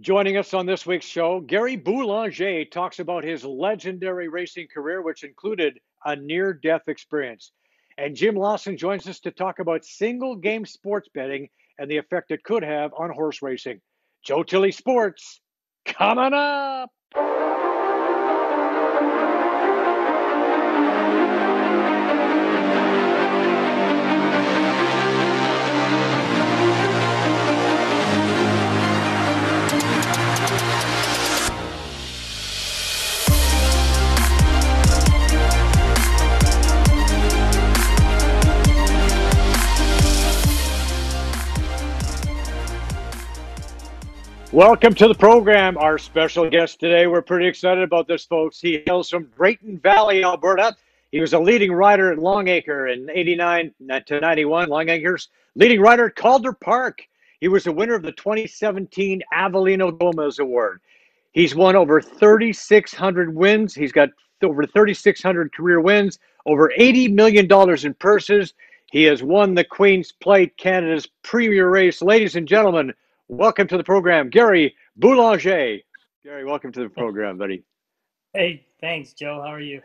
Joining us on this week's show, Gary Boulanger talks about his legendary racing career, which included a near death experience. And Jim Lawson joins us to talk about single game sports betting and the effect it could have on horse racing. Joe Tilly Sports, coming up. Welcome to the program. Our special guest today, we're pretty excited about this, folks. He hails from Drayton Valley, Alberta. He was a leading rider at Longacre in 89 to 91. Longacre's leading rider at Calder Park. He was the winner of the 2017 Avelino Gomez Award. He's won over 3,600 wins. He's got over 3,600 career wins, over $80 million in purses. He has won the Queen's Plate, Canada's premier race. Ladies and gentlemen, Welcome to the program, Gary Boulanger. Gary, welcome to the program, buddy. Hey, thanks, Joe. How are you?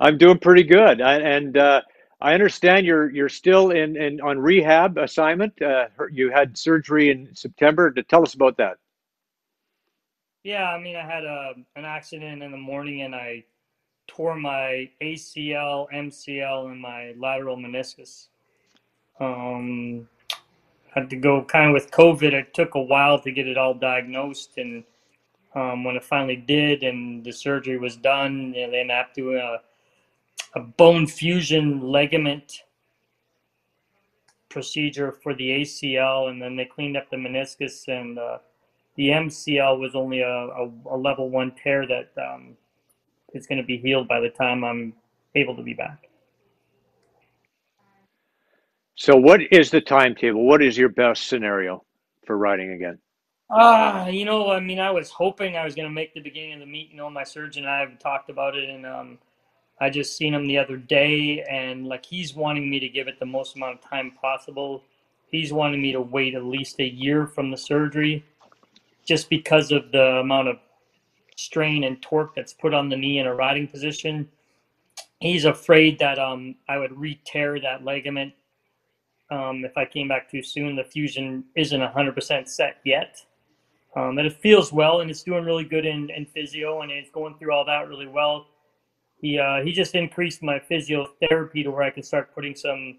I'm doing pretty good, I, and uh, I understand you're you're still in, in on rehab assignment. Uh, you had surgery in September. To tell us about that. Yeah, I mean, I had a an accident in the morning, and I tore my ACL, MCL, and my lateral meniscus. Um, had to go kind of with COVID. It took a while to get it all diagnosed, and um, when it finally did, and the surgery was done, ended up doing a, a bone fusion ligament procedure for the ACL, and then they cleaned up the meniscus, and uh, the MCL was only a, a, a level one tear that um, is going to be healed by the time I'm able to be back. So, what is the timetable? What is your best scenario for riding again? Ah, uh, you know, I mean, I was hoping I was going to make the beginning of the meet. You know, my surgeon and I have talked about it, and um, I just seen him the other day, and like he's wanting me to give it the most amount of time possible. He's wanting me to wait at least a year from the surgery, just because of the amount of strain and torque that's put on the knee in a riding position. He's afraid that um, I would re-tear that ligament um, if I came back too soon. The fusion isn't 100% set yet. Um, and it feels well and it's doing really good in, in physio and it's going through all that really well. He, uh, he just increased my physiotherapy to where I can start putting some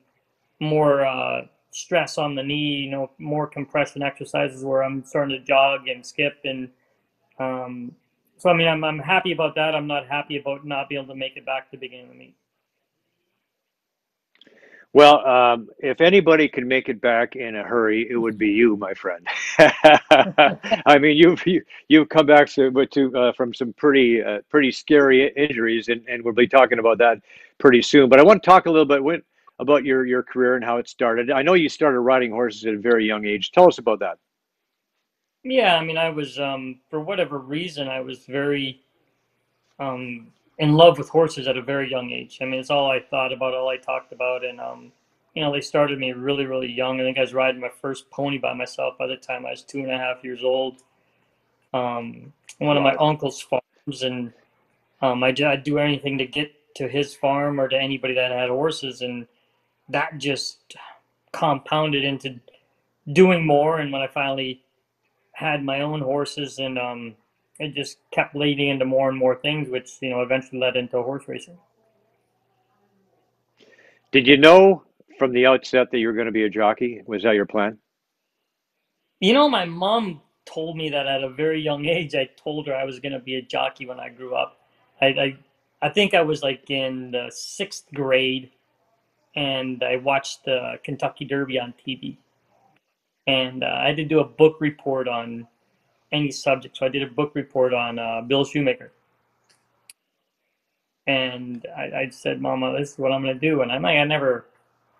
more uh, stress on the knee, you know, more compression exercises where I'm starting to jog and skip. And um, so, I mean, I'm, I'm happy about that. I'm not happy about not being able to make it back to the beginning of the meet. Well, um, if anybody could make it back in a hurry, it would be you, my friend. I mean, you've you, have you have come back to, to uh, from some pretty uh, pretty scary injuries, and, and we'll be talking about that pretty soon. But I want to talk a little bit with, about your your career and how it started. I know you started riding horses at a very young age. Tell us about that. Yeah, I mean, I was um, for whatever reason, I was very um, in love with horses at a very young age. I mean, it's all I thought about, all I talked about, and um, you know, they started me really, really young. I think I was riding my first pony by myself by the time I was two and a half years old. Um, one of my uncle's farms, and um, I, I'd do anything to get to his farm or to anybody that had horses, and that just compounded into doing more. And when I finally had my own horses and um, it just kept leading into more and more things, which you know eventually led into horse racing. Did you know from the outset that you were going to be a jockey? Was that your plan? You know, my mom told me that at a very young age. I told her I was going to be a jockey when I grew up. I, I, I think I was like in the sixth grade, and I watched the Kentucky Derby on TV, and uh, I had to do a book report on any subject. So I did a book report on uh, Bill Shoemaker. And I, I, said, Mama, this is what I'm going to do. And like, I never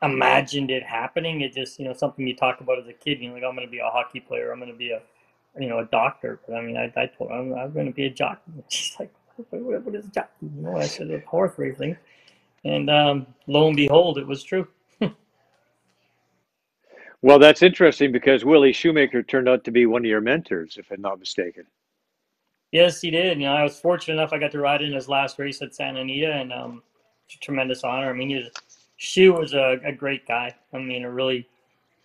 imagined it happening. It just, you know, something you talk about as a kid. You know, like, I'm going to be a hockey player. I'm going to be a, you know, a doctor. But I mean, I, I told her I'm, I'm going to be a jockey. She's like, what, what is jockey? You know, I said, "A horse racing. And um, lo and behold, it was true. Well, that's interesting because Willie Shoemaker turned out to be one of your mentors, if I'm not mistaken. Yes, he did. You know, I was fortunate enough I got to ride in his last race at Santa Anita, and um, it's a tremendous honor. I mean, he was, Shoe was a, a great guy. I mean, a really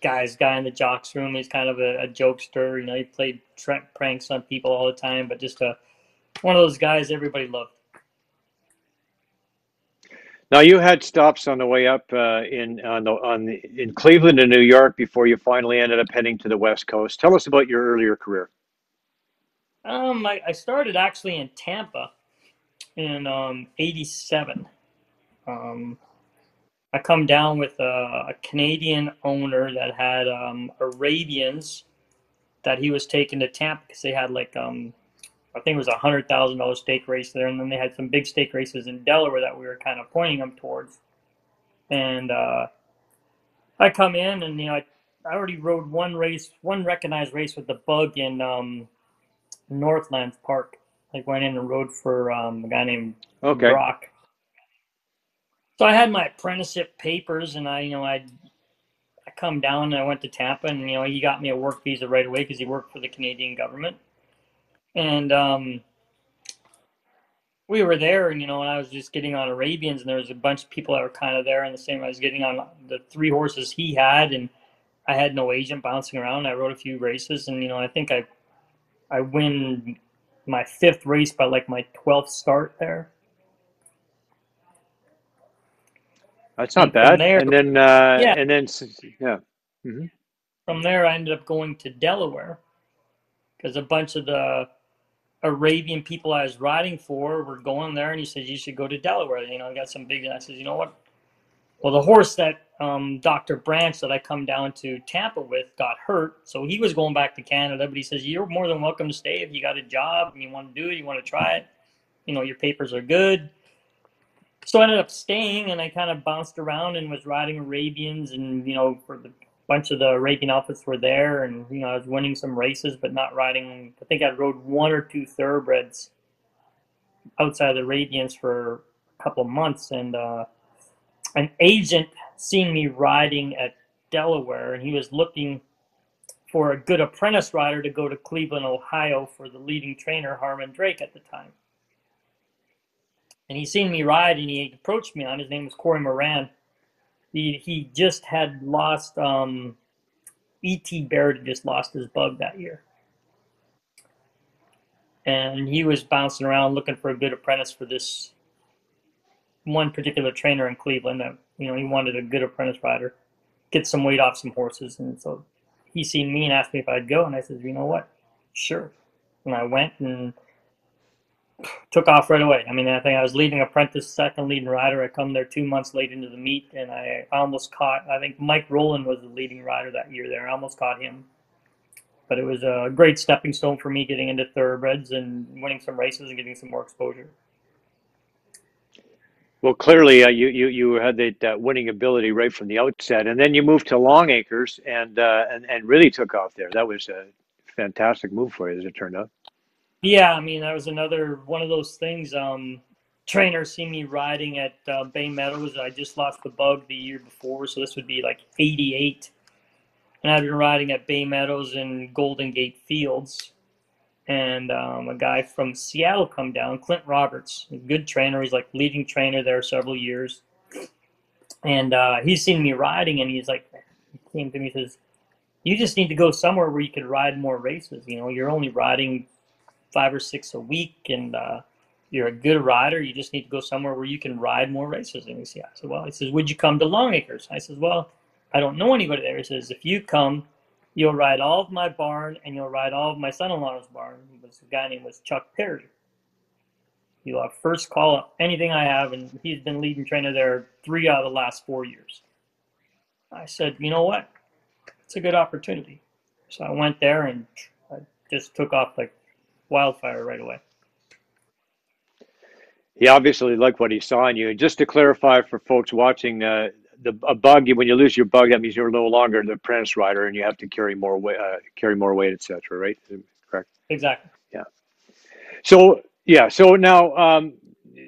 guy's guy in the jocks room. He's kind of a, a jokester. You know, he played tra- pranks on people all the time, but just a one of those guys everybody loved. Now you had stops on the way up uh, in on the, on the, in Cleveland and New York before you finally ended up heading to the West Coast. Tell us about your earlier career. Um, I, I started actually in Tampa in um, '87. Um, I come down with a, a Canadian owner that had um, Arabians that he was taking to Tampa because they had like um, I think it was a hundred thousand dollar stake race there, and then they had some big stake races in Delaware that we were kind of pointing them towards. And uh, I come in, and you know, I, I already rode one race, one recognized race with the bug in um, Northlands Park. Like went in and rode for um, a guy named Okay. Brock. So I had my apprenticeship papers, and I, you know, I, I come down and I went to Tampa, and you know, he got me a work visa right away because he worked for the Canadian government and um, we were there, and you know, and I was just getting on Arabians, and there was a bunch of people that were kind of there, and the same. I was getting on the three horses he had, and I had no agent bouncing around. I rode a few races, and you know, I think I, I win my fifth race by like my twelfth start there. That's not And bad. there- and then uh, Yeah. and then yeah. hmm From there, I ended up going to Delaware because a bunch of the Arabian people I was riding for were going there, and he said you should go to Delaware. You know, I got some big. I said, you know what? Well, the horse that um, Dr. Branch that I come down to Tampa with got hurt, so he was going back to Canada. But he says you're more than welcome to stay if you got a job and you want to do it, you want to try it. You know, your papers are good. So I ended up staying, and I kind of bounced around and was riding Arabians, and you know, for the bunch of the Arabian outfits were there, and you know, I was winning some races, but not riding. I think I rode one or two thoroughbreds outside of the Arabians for a couple of months, and uh, an agent seen me riding at Delaware, and he was looking for a good apprentice rider to go to Cleveland, Ohio, for the leading trainer Harmon Drake at the time. And he seen me ride, and he approached me on. His name was Corey Moran he he just had lost um E.T. Barrett just lost his bug that year. And he was bouncing around looking for a good apprentice for this one particular trainer in Cleveland that you know he wanted a good apprentice rider, get some weight off some horses, and so he seen me and asked me if I'd go, and I said, you know what, sure. And I went and took off right away. I mean, I think I was leading apprentice, second leading rider. I come there two months late into the meet, and I almost caught. I think Mike Rowland was the leading rider that year. There, I almost caught him. But it was a great stepping stone for me getting into thoroughbreds and winning some races and getting some more exposure. Well, clearly uh, you you you had that, winning ability right from the outset, and then you moved to Long Acres and uh, and and really took off there. That was a fantastic move for you, as it turned out. Yeah, I mean that was another one of those things. Um, trainer see me riding at uh, Bay Meadows. I just lost the bug the year before, so this would be like '88, and I've been riding at Bay Meadows and Golden Gate Fields. And um, a guy from Seattle come down, Clint Roberts, a good trainer. He's like leading trainer there several years, and uh, he's seen me riding, and he's like, he came to me and says, "You just need to go somewhere where you could ride more races. You know, you're only riding five or six a week, and uh, you're a good rider. You just need to go somewhere where you can ride more races. And he said, I said, well, he says, would you come to Long Acres? I says, well, I don't know anybody there. He says, if you come, you'll ride all of my barn and you'll ride all of my son-in-law's barn. It was a guy named was Chuck Perry. You'll have first call on anything I have, and he's been leading trainer there three out of the last four years. I said, you know what? It's a good opportunity. So I went there and I just took off like wildfire right away. He obviously liked what he saw in you. And just to clarify for folks watching, uh, the a bug when you lose your bug, that means you're no longer the apprentice rider, and you have to carry more weight, uh, carry more weight, etc. Right? Correct. Exactly. Yeah. So yeah. So now, um,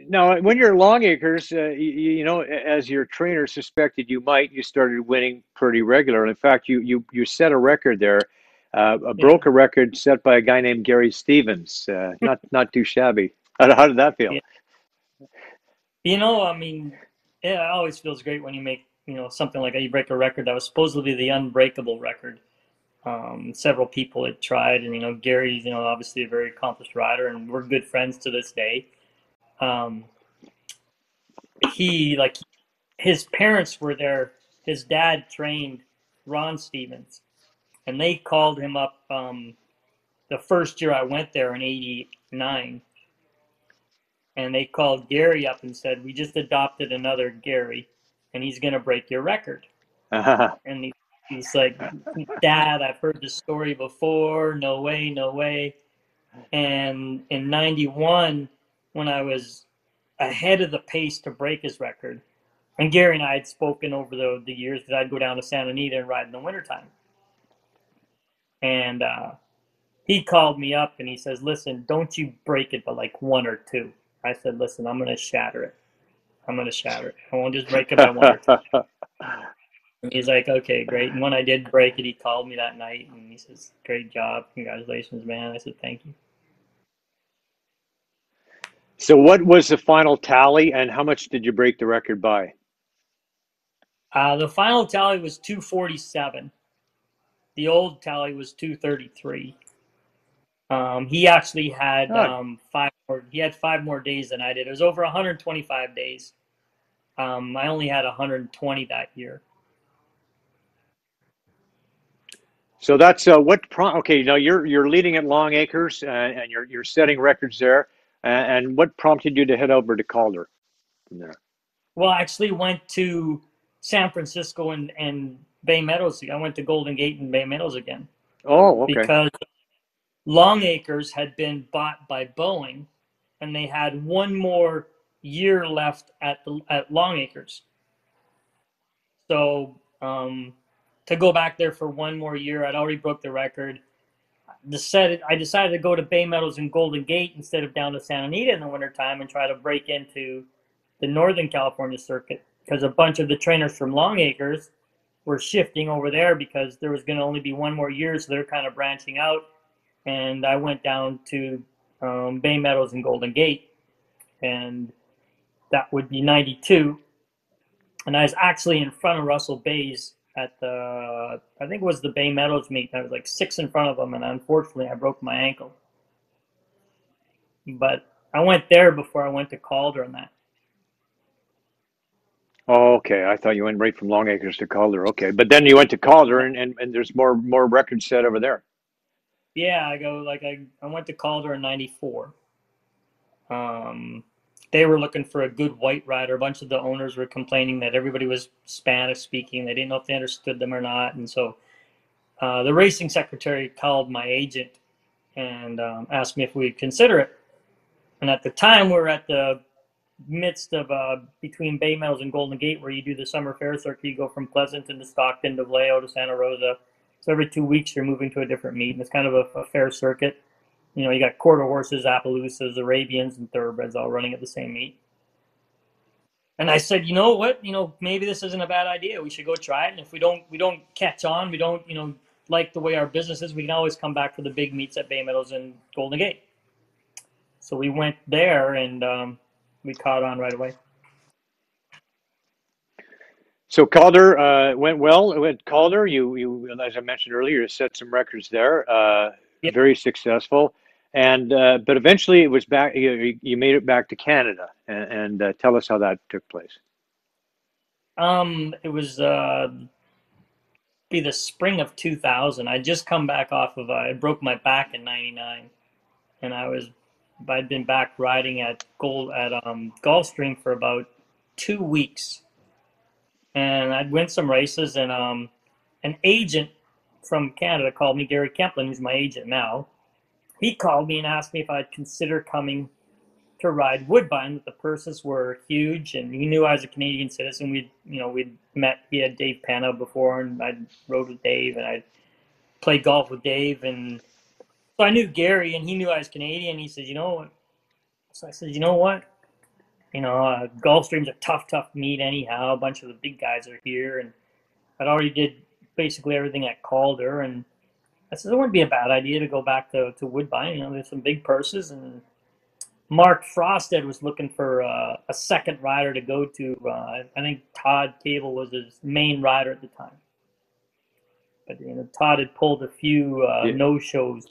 now, when you're Long Acres, uh, you, you know, as your trainer suspected you might, you started winning pretty regular. In fact, you you you set a record there, uh, a broke a record set by a guy named Gary Stevens. Uh, not not too shabby. How, how did that feel? Yeah. You know, I mean, it always feels great when you make you know something like that. You break a record that was supposedly the unbreakable record. Um, several people had tried, and you know, Gary's you know obviously a very accomplished rider, and we're good friends to this day. Um, he like his parents were there. His dad trained Ron Stevens, and they called him up um, the first year I went there in '89 and they called Gary up and said, "We just adopted another Gary, and he's going to break your record." Uh-huh. And he, he's like, "Dad, I've heard this story before. No way, no way." And in '91, when I was ahead of the pace to break his record, and Gary and I had spoken over the the years that I'd go down to Santa Anita and ride in the wintertime. And uh, he called me up and he says, "Listen, don't you break it, but like one or two. I said, listen, I'm going to shatter it. I'm going to shatter it. I won't just break it by one. and he's like, okay, great. And when I did break it, he called me that night and he says, great job. Congratulations, man. I said, thank you. So, what was the final tally and how much did you break the record by? Uh, the final tally was 247. The old tally was 233. Um, he actually had um, five more. He had five more days than I did. It was over 125 days. Um, I only had 120 that year. So that's uh, what. Pro- okay, now you're you're leading at Long Acres uh, and you're you're setting records there. Uh, and what prompted you to head over to Calder from there? Well, I actually went to San Francisco and, and Bay Meadows. I went to Golden Gate and Bay Meadows again Oh, okay. because Long Acres had been bought by Boeing, and they had one more year left at the at Long Acres. So um, to go back there for one more year, I'd already broke the record. Decided I decided to go to Bay Meadows and Golden Gate instead of down to Santa Anita in the wintertime and try to break into the Northern California circuit because a bunch of the trainers from Long Acres were shifting over there because there was going to only be one more year, so they're kind of branching out. And I went down to um, Bay Meadows and Golden Gate, and that would be 92. And I was actually in front of Russell Baze at the, I think it was the Bay Meadows meet. I was like six in front of him, and unfortunately, I broke my ankle. But I went there before I went to Calder and that. Oh, okay. I thought you went right from Long Acres to Calder. Okay, but then you went to Calder, and, and, and there's more more records set over there. Yeah, I go like I, I went to Calder in '94. Um, they were looking for a good white rider. A bunch of the owners were complaining that everybody was Spanish speaking. They didn't know if they understood them or not, and so uh, the racing secretary called my agent and um, asked me if we'd consider it. And at the time, we are at the midst of uh, between Bay Meadows and Golden Gate, where you do the summer fair circuit. You go from Pleasanton to Stockton to Vallejo to Santa Rosa. So every two weeks, you're moving to a different meet, and it's kind of a, a fair circuit. You know, you got quarter horses, Appaloosas, Arabians, and thoroughbreds all running at the same meet. And I said, you know what? You know, maybe this isn't a bad idea. We should go try it. And if we don't, we don't catch on. We don't, you know, like the way our business is. We can always come back for the big meets at Bay Meadows and Golden Gate. So we went there, and um, we caught on right away. So Calder uh, went well. It went Calder, you you as I mentioned earlier, you set some records there. Uh, Yep. Very successful, and uh, but eventually it was back. You, you made it back to Canada, and, and uh, tell us how that took place. Um, it was uh, be the spring of 2000. I just come back off of uh, I broke my back in '99, and I was I'd been back riding at Gold at um, Gulfstream for about two weeks, and I'd win some races, and um, an agent from Canada called me, Gary Kemplin, who's my agent now. He called me and asked me if I'd consider coming to ride Woodbine. The purses were huge, and he knew I was a Canadian citizen. We'd, you know, we'd met. He had Dave Penna before, and I rode with Dave, and I played golf with Dave, and so I knew Gary, and he knew I was Canadian. He said, "You know what?" So I said, "You know what? you know, uh, Gulfstream's a tough, tough meet anyhow. A bunch of the big guys are here, and I'd already did basically everything at Calder, and I said it wouldn't be a bad idea to go back to, to Woodbine. You know, there's some big purses, and Mark Frostad was looking for uh, a second rider to go to. Uh, I think Todd Kabel was his main rider at the time, but you know, Todd had pulled a few uh, Yeah. no shows,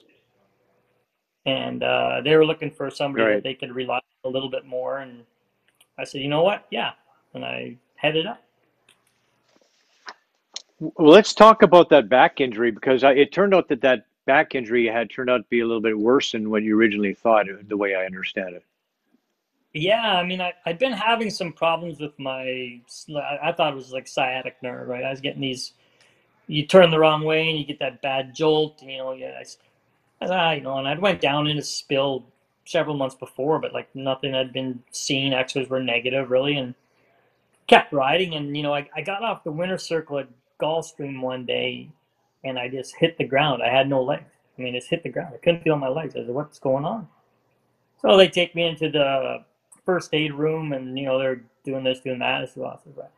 and uh, they were looking for somebody Right. that they could rely on a little bit more. And I said, you know what? Yeah, and I headed up. Well, let's talk about that back injury because I, it turned out that that back injury had turned out to be a little bit worse than what you originally thought, the way I understand it. Yeah, I mean, I, I'd been having some problems with my, I thought it was like sciatic nerve, right? I was getting these, you turn the wrong way and you get that bad jolt, you know, yeah, I, I, ah, you know, and I'd went down in a spill several months before, but like nothing had been seen. X-rays were negative really and kept riding. And, you know, I, I got off the winter circle at Gulfstream one day and I just hit the ground. I had no legs. I mean, just hit the ground. I couldn't feel my legs. I said, what's going on? So they take me into the first aid room, and you know they're doing this, doing that. I said, well, "Right."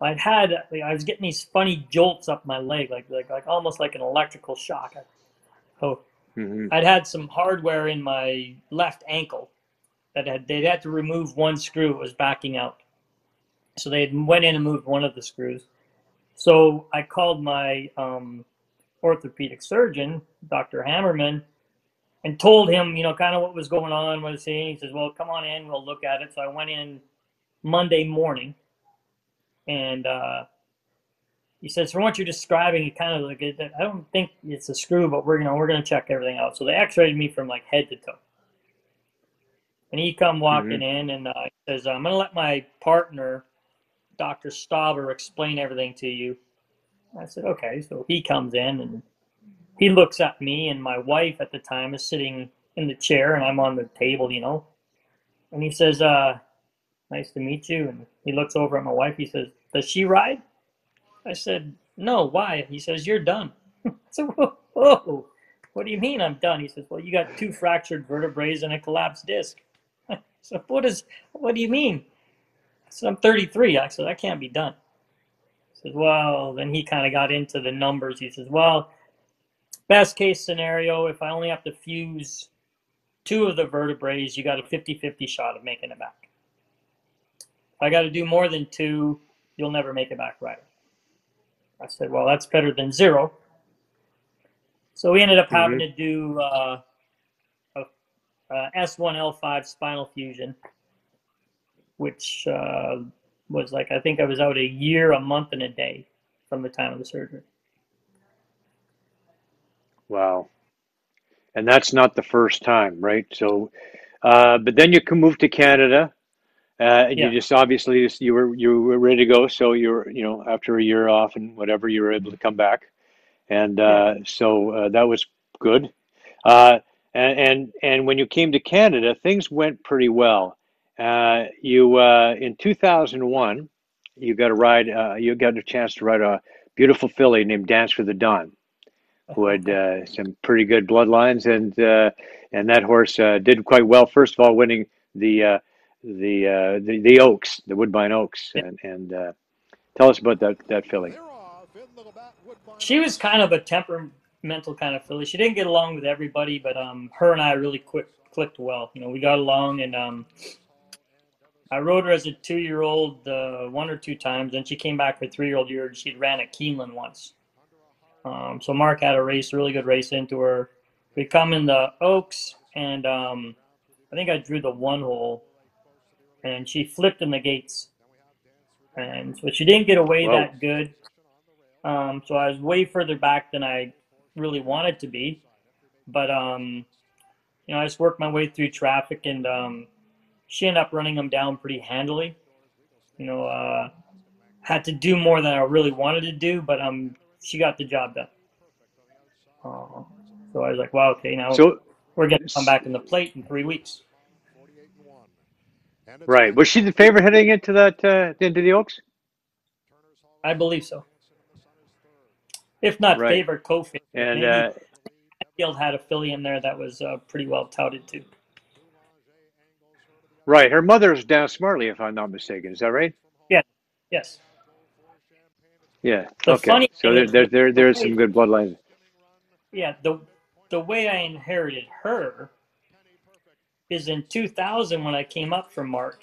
I'd had, like, I was getting these funny jolts up my leg, like like like almost like an electrical shock. I- So hmm I'd had some hardware in my left ankle that had they'd had to remove one screw. It was backing out, so they went in and moved one of the screws. So I called my um, orthopedic surgeon, Dr. Hammerman, and told him, you know, kind of what was going on, what was saying. He says, "Well, come on in, we'll look at it." So I went in Monday morning, and uh, he says, "From what you're describing, it kind of like I don't think it's a screw, but we're you know we're gonna check everything out." So they X-rayed me from like head to toe, and he come walking in and uh, he says, "I'm gonna let my partner, Dr. Stauber, explain everything to you." I said, "Okay." So he comes in and he looks at me, and my wife at the time is sitting in the chair, and I'm on the table, you know. And he says, uh, "Nice to meet you." And he looks over at my wife. He says, "Does she ride?" I said, "No. Why?" He says, "You're done." I said, "Whoa, whoa. What do you mean I'm done?" He says, "Well, you got two fractured vertebrae and a collapsed disc." so what is? What do you mean? I said, "I'm 33." I said, "I can't be done." He says, "Well," then he kind of got into the numbers. He says, "Well." Best case scenario, if I only have to fuse two of the vertebrae, you got a 50 50 shot of making it back. If I got to do more than two, you'll never make it back right. I said, well, that's better than zero. So we ended up having to do uh, a, a S1L5 spinal fusion, which uh, was like, I think I was out a year, a month, and a day from the time of the surgery. Wow. And that's not the first time, right? So, uh, but then you can move to Canada, uh, and Yeah. you just obviously just, you were you were ready to go. So you're you know after a year off and whatever, you were able to come back, and uh, so uh, that was good. Uh, and and and when you came to Canada, things went pretty well. Uh, you uh, in 2001, you got a ride. Uh, you got a chance to ride a beautiful filly named Dancethruthedawn who had uh, some pretty good bloodlines, and uh, and that horse uh, did quite well. First of all, winning the uh, the, uh, the the Oaks, the Woodbine Oaks, and and uh, tell us about that that filly. She was kind of a temperamental kind of filly. She didn't get along with everybody, but um, her and I really quick clicked well. You know, we got along, and um, I rode her as a two-year-old uh, one or two times, and she came back for three-year-old year. She ran at Keeneland once. Um, so Mark had a race, a really good race into her. We come in the Oaks, and um, I think I drew the one hole, and she flipped in the gates, and so she didn't get away Whoa. that good. Um, so I was way further back than I really wanted to be, but um, you know I just worked my way through traffic, and um, she ended up running them down pretty handily. You know, uh, had to do more than I really wanted to do, but um, she got the job done. Uh, so I was like, wow, okay, now So we're going to come back in the plate in three weeks. Right, was she the favorite heading into that uh, into the Oaks? I believe so. If not Right. favorite, co-favorite. And uh, Field had a filly in there that was uh, pretty well touted too. Right. Her mother's Dance Smartly, if I'm not mistaken. Is that right? Yeah. Yes. Yeah. The okay. funny So there, there, there, there's some good bloodlines. yeah the the way I inherited her is in 2000 when I came up from Mark.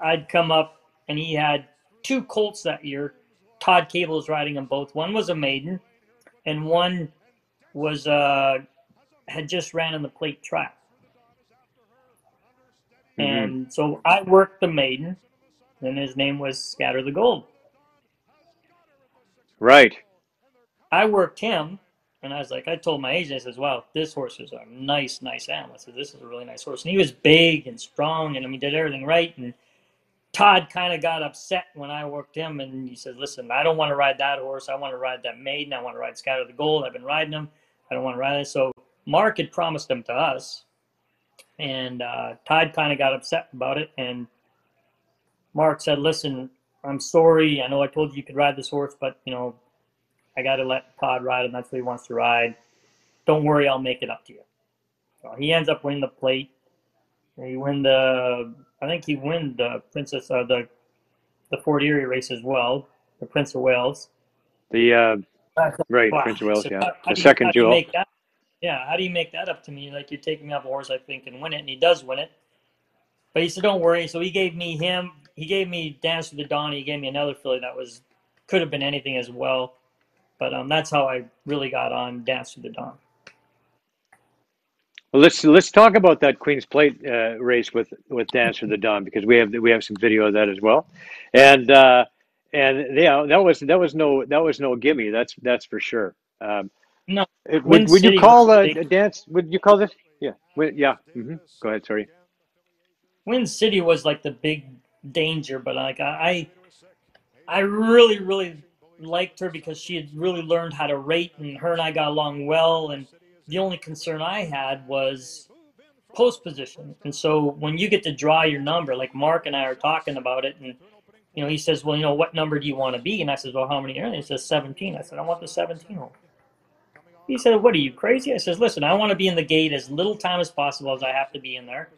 I'd come up and he had two colts that year. Todd Kabel was riding them both. One was a maiden, and one was uh had just ran in the plate track. hmm And so I worked the maiden, and his name was Scatter the Gold. Right. I worked him, and I was like, I told my agent, I says, "Wow, this horse is a nice, nice animal." I said, "This is a really nice horse," and he was big and strong, and I mean, did everything right. And Todd kind of got upset when I worked him, and he said, "Listen, I don't want to ride that horse. I want to ride that maiden. I want to ride Scatter the Gold. I've been riding him. I don't want to ride it." So Mark had promised him to us, and uh, Todd kind of got upset about it, and Mark said, "Listen, I'm sorry. I know I told you you could ride this horse, but you know, I got to let Todd ride him. That's what he wants to ride. Don't worry, I'll make it up to you." So he ends up winning the plate. He win the, I think he win the Princess, uh, the the Fort Erie race as well, the Prince of Wales. The uh, right wow. Prince of Wales. said, Yeah. how, how The you second jewel. Yeah, how do you make that up to me? Like you're taking me off a horse, I think, and win it, and he does win it. But he said, "Don't worry." So he gave me him. He gave me Dancethruthedawn. He gave me another filly that was could have been anything as well. But um, that's how I really got on Dancethruthedawn. Well, let's let's talk about that Queen's Plate uh, race with with Dancethruthedawn because we have we have some video of that as well, and uh, and yeah, that was that was no that was no gimme. That's that's for sure. Um, No, it- would would you call a, the big. a dance? Would you call this? Yeah. Yeah. hmm Go ahead. Sorry. Wind City was like the big danger, but like I, I really, really liked her because she had really learned how to rate, and her and I got along well. And the only concern I had was post position. And so when you get to draw your number, like Mark and I are talking about it, and you know, he says, "Well, you know, what number do you want to be?" And I says, "Well, how many there?" He says, "17." I said, "I want the 17 hole." He said, "What are you crazy?" I says, "Listen, I want to be in the gate as little time as possible as I have to be in there,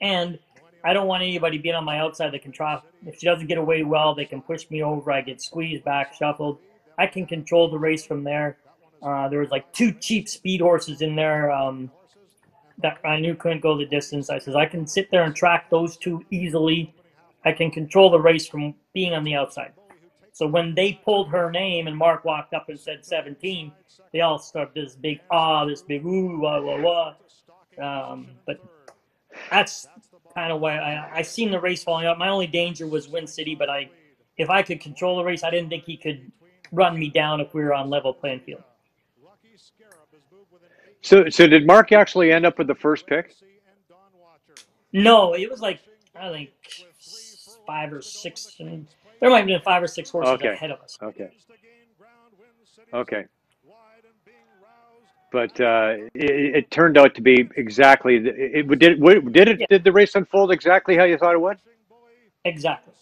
and I don't want anybody being on my outside that can try. If she doesn't get away well, they can push me over. I get squeezed back, shuffled. I can control the race from there. Uh, there was like two cheap speed horses in there um, that I knew couldn't go the distance. I says I can sit there and track those two easily. I can control the race from being on the outside. So when they pulled her name and Mark walked up and said 17, they all started this big ah, this big ooh, wah, wah, wah. Um, but that's kind of why I, I seen the race falling out. My only danger was Wind City, but I, if I could control the race, I didn't think he could run me down if we were on level playing field. So so did Mark actually end up with the first pick? No, it was like I think five or six, there might have been five or six horses Okay. ahead of us. Okay. Okay. But uh, it, it turned out to be exactly. It, it did. It, did it? Yeah. Did the race unfold exactly how you thought it would? Exactly.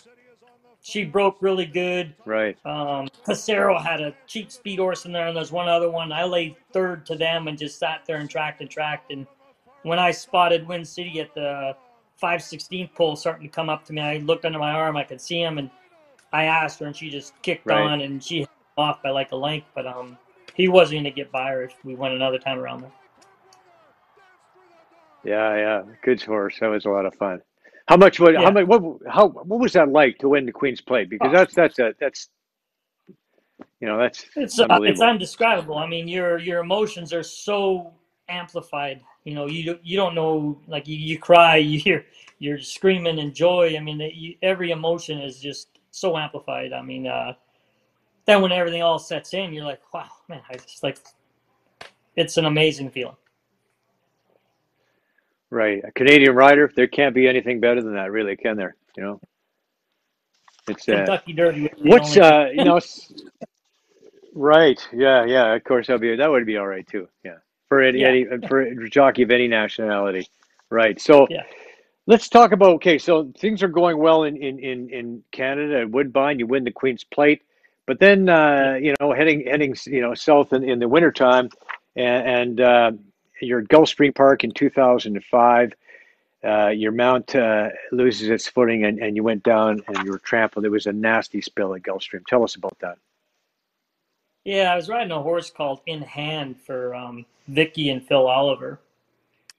She broke really good. Right. Um, Casero had a cheap speed horse in there, and there's one other one. I laid third to them and just sat there and tracked and tracked. And when I spotted Wind City at the 516th pole starting to come up to me, I looked under my arm. I could see him, and I asked her, and she just kicked Right. on, and she hit off by like a length. But um, he wasn't going to get by her if we went another time around there. Yeah. Yeah. Good horse. That was a lot of fun. How much would? How much? What? How? What was that like to win the Queen's Plate? Because Oh. that's that's a that's. You know that's It's uh, it's unbelievable. undescribable. I mean, your your emotions are so amplified. You know, you don't- you don't know like you, you cry, you hear you're screaming in joy. I mean, that you, every emotion is just so amplified. I mean, uh, then when everything all sets in, you're like, wow, man, I just like it's an amazing feeling. Right. A Canadian rider. There can't be anything better than that, really, can there? You know. It's uh, Kentucky Derby. What's uh you know right yeah yeah of course that'd be that would be all right too yeah for any, Yeah. any for a jockey of any nationality right so Yeah. let's talk about okay so things are going well in in in, in Canada at Woodbine you win the Queen's Plate but then uh you know heading heading you know south in, in the wintertime and, and uh, you're at Gulfstream Park in 2005 uh, your mount uh, loses its footing and, and you went down and you were trampled. It was a nasty spill at Gulfstream. Tell us about that. Yeah, I was riding a horse called In Hand for um, Vicky and Phil Oliver.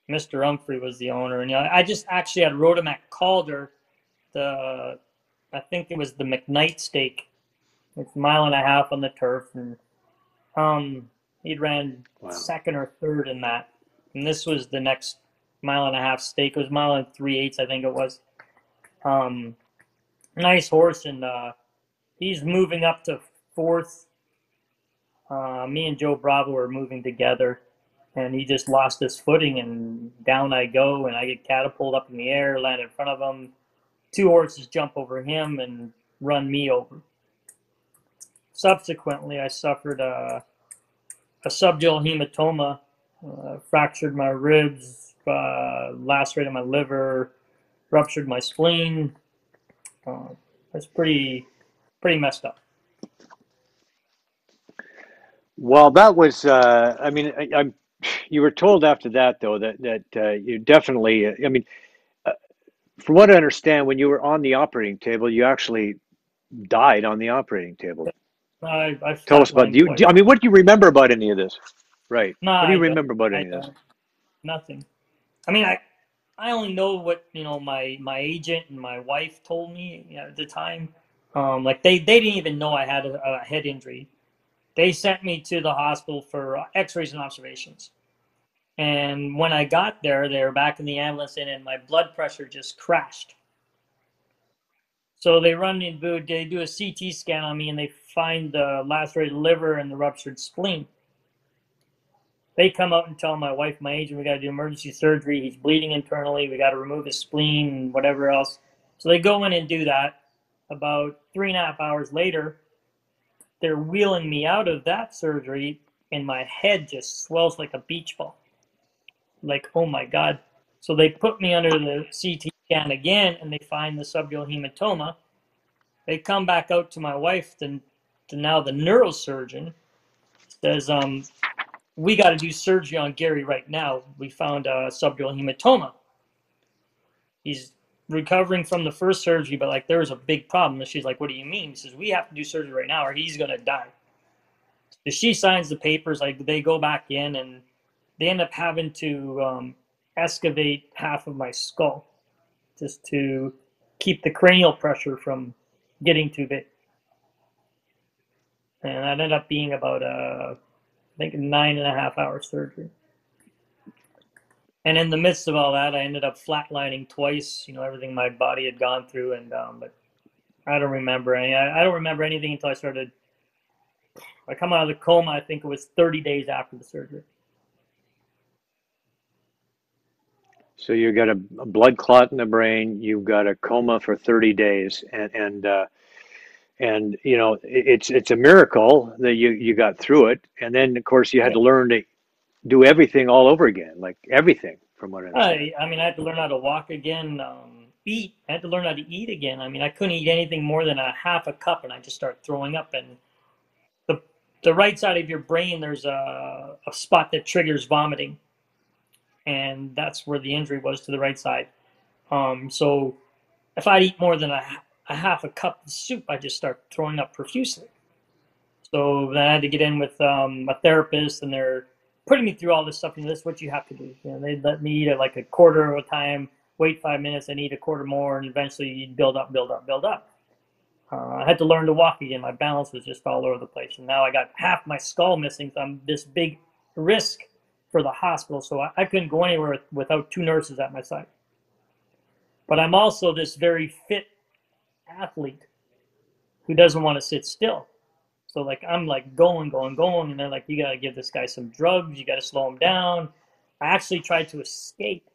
Mr. Humphrey was the owner, and you know, I just actually had rode him at Calder, the I think it was the McKnight stake. It's a mile and a half on the turf, and um, he ran wow. second or third in that. And this was the next mile and a half stake. It was mile and three eighths, I think it was. Um, nice horse, and uh, he's moving up to fourth. Uh, me and Joe Bravo are moving together, and he just lost his footing, and down I go, and I get catapulted up in the air, land in front of him. Two horses jump over him and run me over. Subsequently, I suffered a, a subdural hematoma, uh, fractured my ribs, uh, lacerated my liver, ruptured my spleen. Uh, it's pretty, pretty messed up. Well, that was. Uh, I mean, I, am You were told after that, though, that that uh, you definitely. I mean, uh, from what I understand, when you were on the operating table, you actually died on the operating table. I, I Tell us about you. I mean, what do you remember about any of this? Right. No, what do you I remember about any of this? Nothing. I mean, I I only know what you know my my agent and my wife told me you know, at the time. Um, like they they didn't even know I had a, a head injury. They sent me to the hospital for X-rays and observations. And when I got there, they were back in the ambulance, and my blood pressure just crashed. So they run me, they do a CT scan on me, and they find the lacerated liver and the ruptured spleen. They come out and tell my wife, my agent, we got to do emergency surgery. He's bleeding internally. We got to remove his spleen and whatever else. So they go in and do that. About three and a half hours later, they're wheeling me out of that surgery, and my head just swells like a beach ball. Like, oh my God. So they put me under the CT scan again, and they find the subdural hematoma. They come back out to my wife, to, to now the neurosurgeon, says, um, we got to do surgery on Gary right now. We found a subdural hematoma. He's recovering from the first surgery, but like there's a big problem. And she's like, What do you mean? He says, We have to do surgery right now or he's gonna die. So she signs the papers, like they go back in and they end up having to um, excavate half of my skull just to keep the cranial pressure from getting too big. And that ended up being about a, I think, nine and a half hour surgery and in the midst of all that, I ended up flatlining twice. You know, everything my body had gone through, and um, but I don't remember any. I, I don't remember anything until I started. I come out of the coma. I think it was 30 days after the surgery. So you've got a, a blood clot in the brain. You've got a coma for 30 days, and and uh, and you know it's it's a miracle that you you got through it. And then of course you had to learn to do everything all over again, like everything from what I. I, I mean, I had to learn how to walk again, um, eat. I had to learn how to eat again. I mean, I couldn't eat anything more than a half a cup, and I just start throwing up. And the the right side of your brain, there's a, a spot that triggers vomiting, and that's where the injury was to the right side. Um, so if I eat more than a, a half a cup of soup, I just start throwing up profusely. So then I had to get in with um, a therapist, and they're putting me through all this stuff. And this is what you have to do. You know, they let me eat at like a quarter of a time, wait five minutes, and eat a quarter more, and eventually you build up, build up, build up. Uh, I had to learn to walk again. My balance was just all over the place, and now I got half my skull missing. So I'm this big risk for the hospital, so I, I couldn't go anywhere without two nurses at my side. But I'm also this very fit athlete who doesn't want to sit still. So like I'm like going, going, going, and they're like, you gotta give this guy some drugs. You gotta slow him down. I actually tried to escape.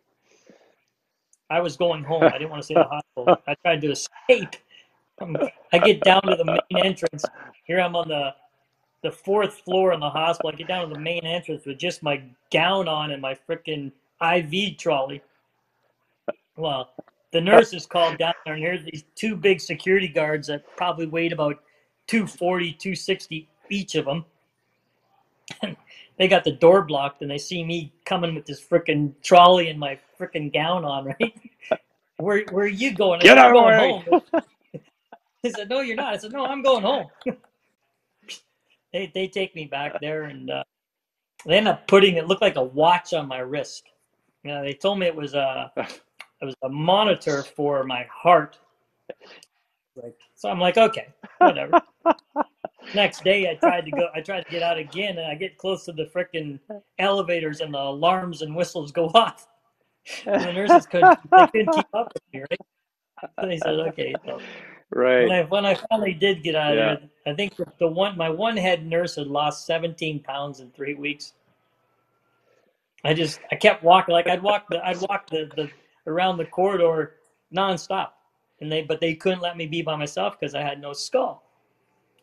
I was going home. I didn't want to stay in the hospital. I tried to escape. I get down to the main entrance. Here I'm on the the fourth floor in the hospital. I get down to the main entrance with just my gown on and my freaking IV trolley. Well, the nurses called down there, and here's these two big security guards that probably weighed about 240, 260 each of them. And they got the door blocked and they see me coming with this freaking trolley and my freaking gown on, right? where where are you going? I Get said, out I'm going way. home. He said, No, you're not. I said, No, I'm going home. they they take me back there and uh, they end up putting it looked like a watch on my wrist. You know, they told me it was a it was a monitor for my heart. Like so I'm like, okay, whatever. Next day I tried to go I tried to get out again and I get close to the frickin' elevators and the alarms and whistles go off. And the nurses couldn't they couldn't keep up with me, right? So they said, okay. So when right. I when I finally did get out Yeah. of there, I think the, the one my one head nurse had lost 17 pounds in three weeks. I just I kept walking like I'd walk the I'd walk the, the around the corridor nonstop, and they but they couldn't let me be by myself because I had no skull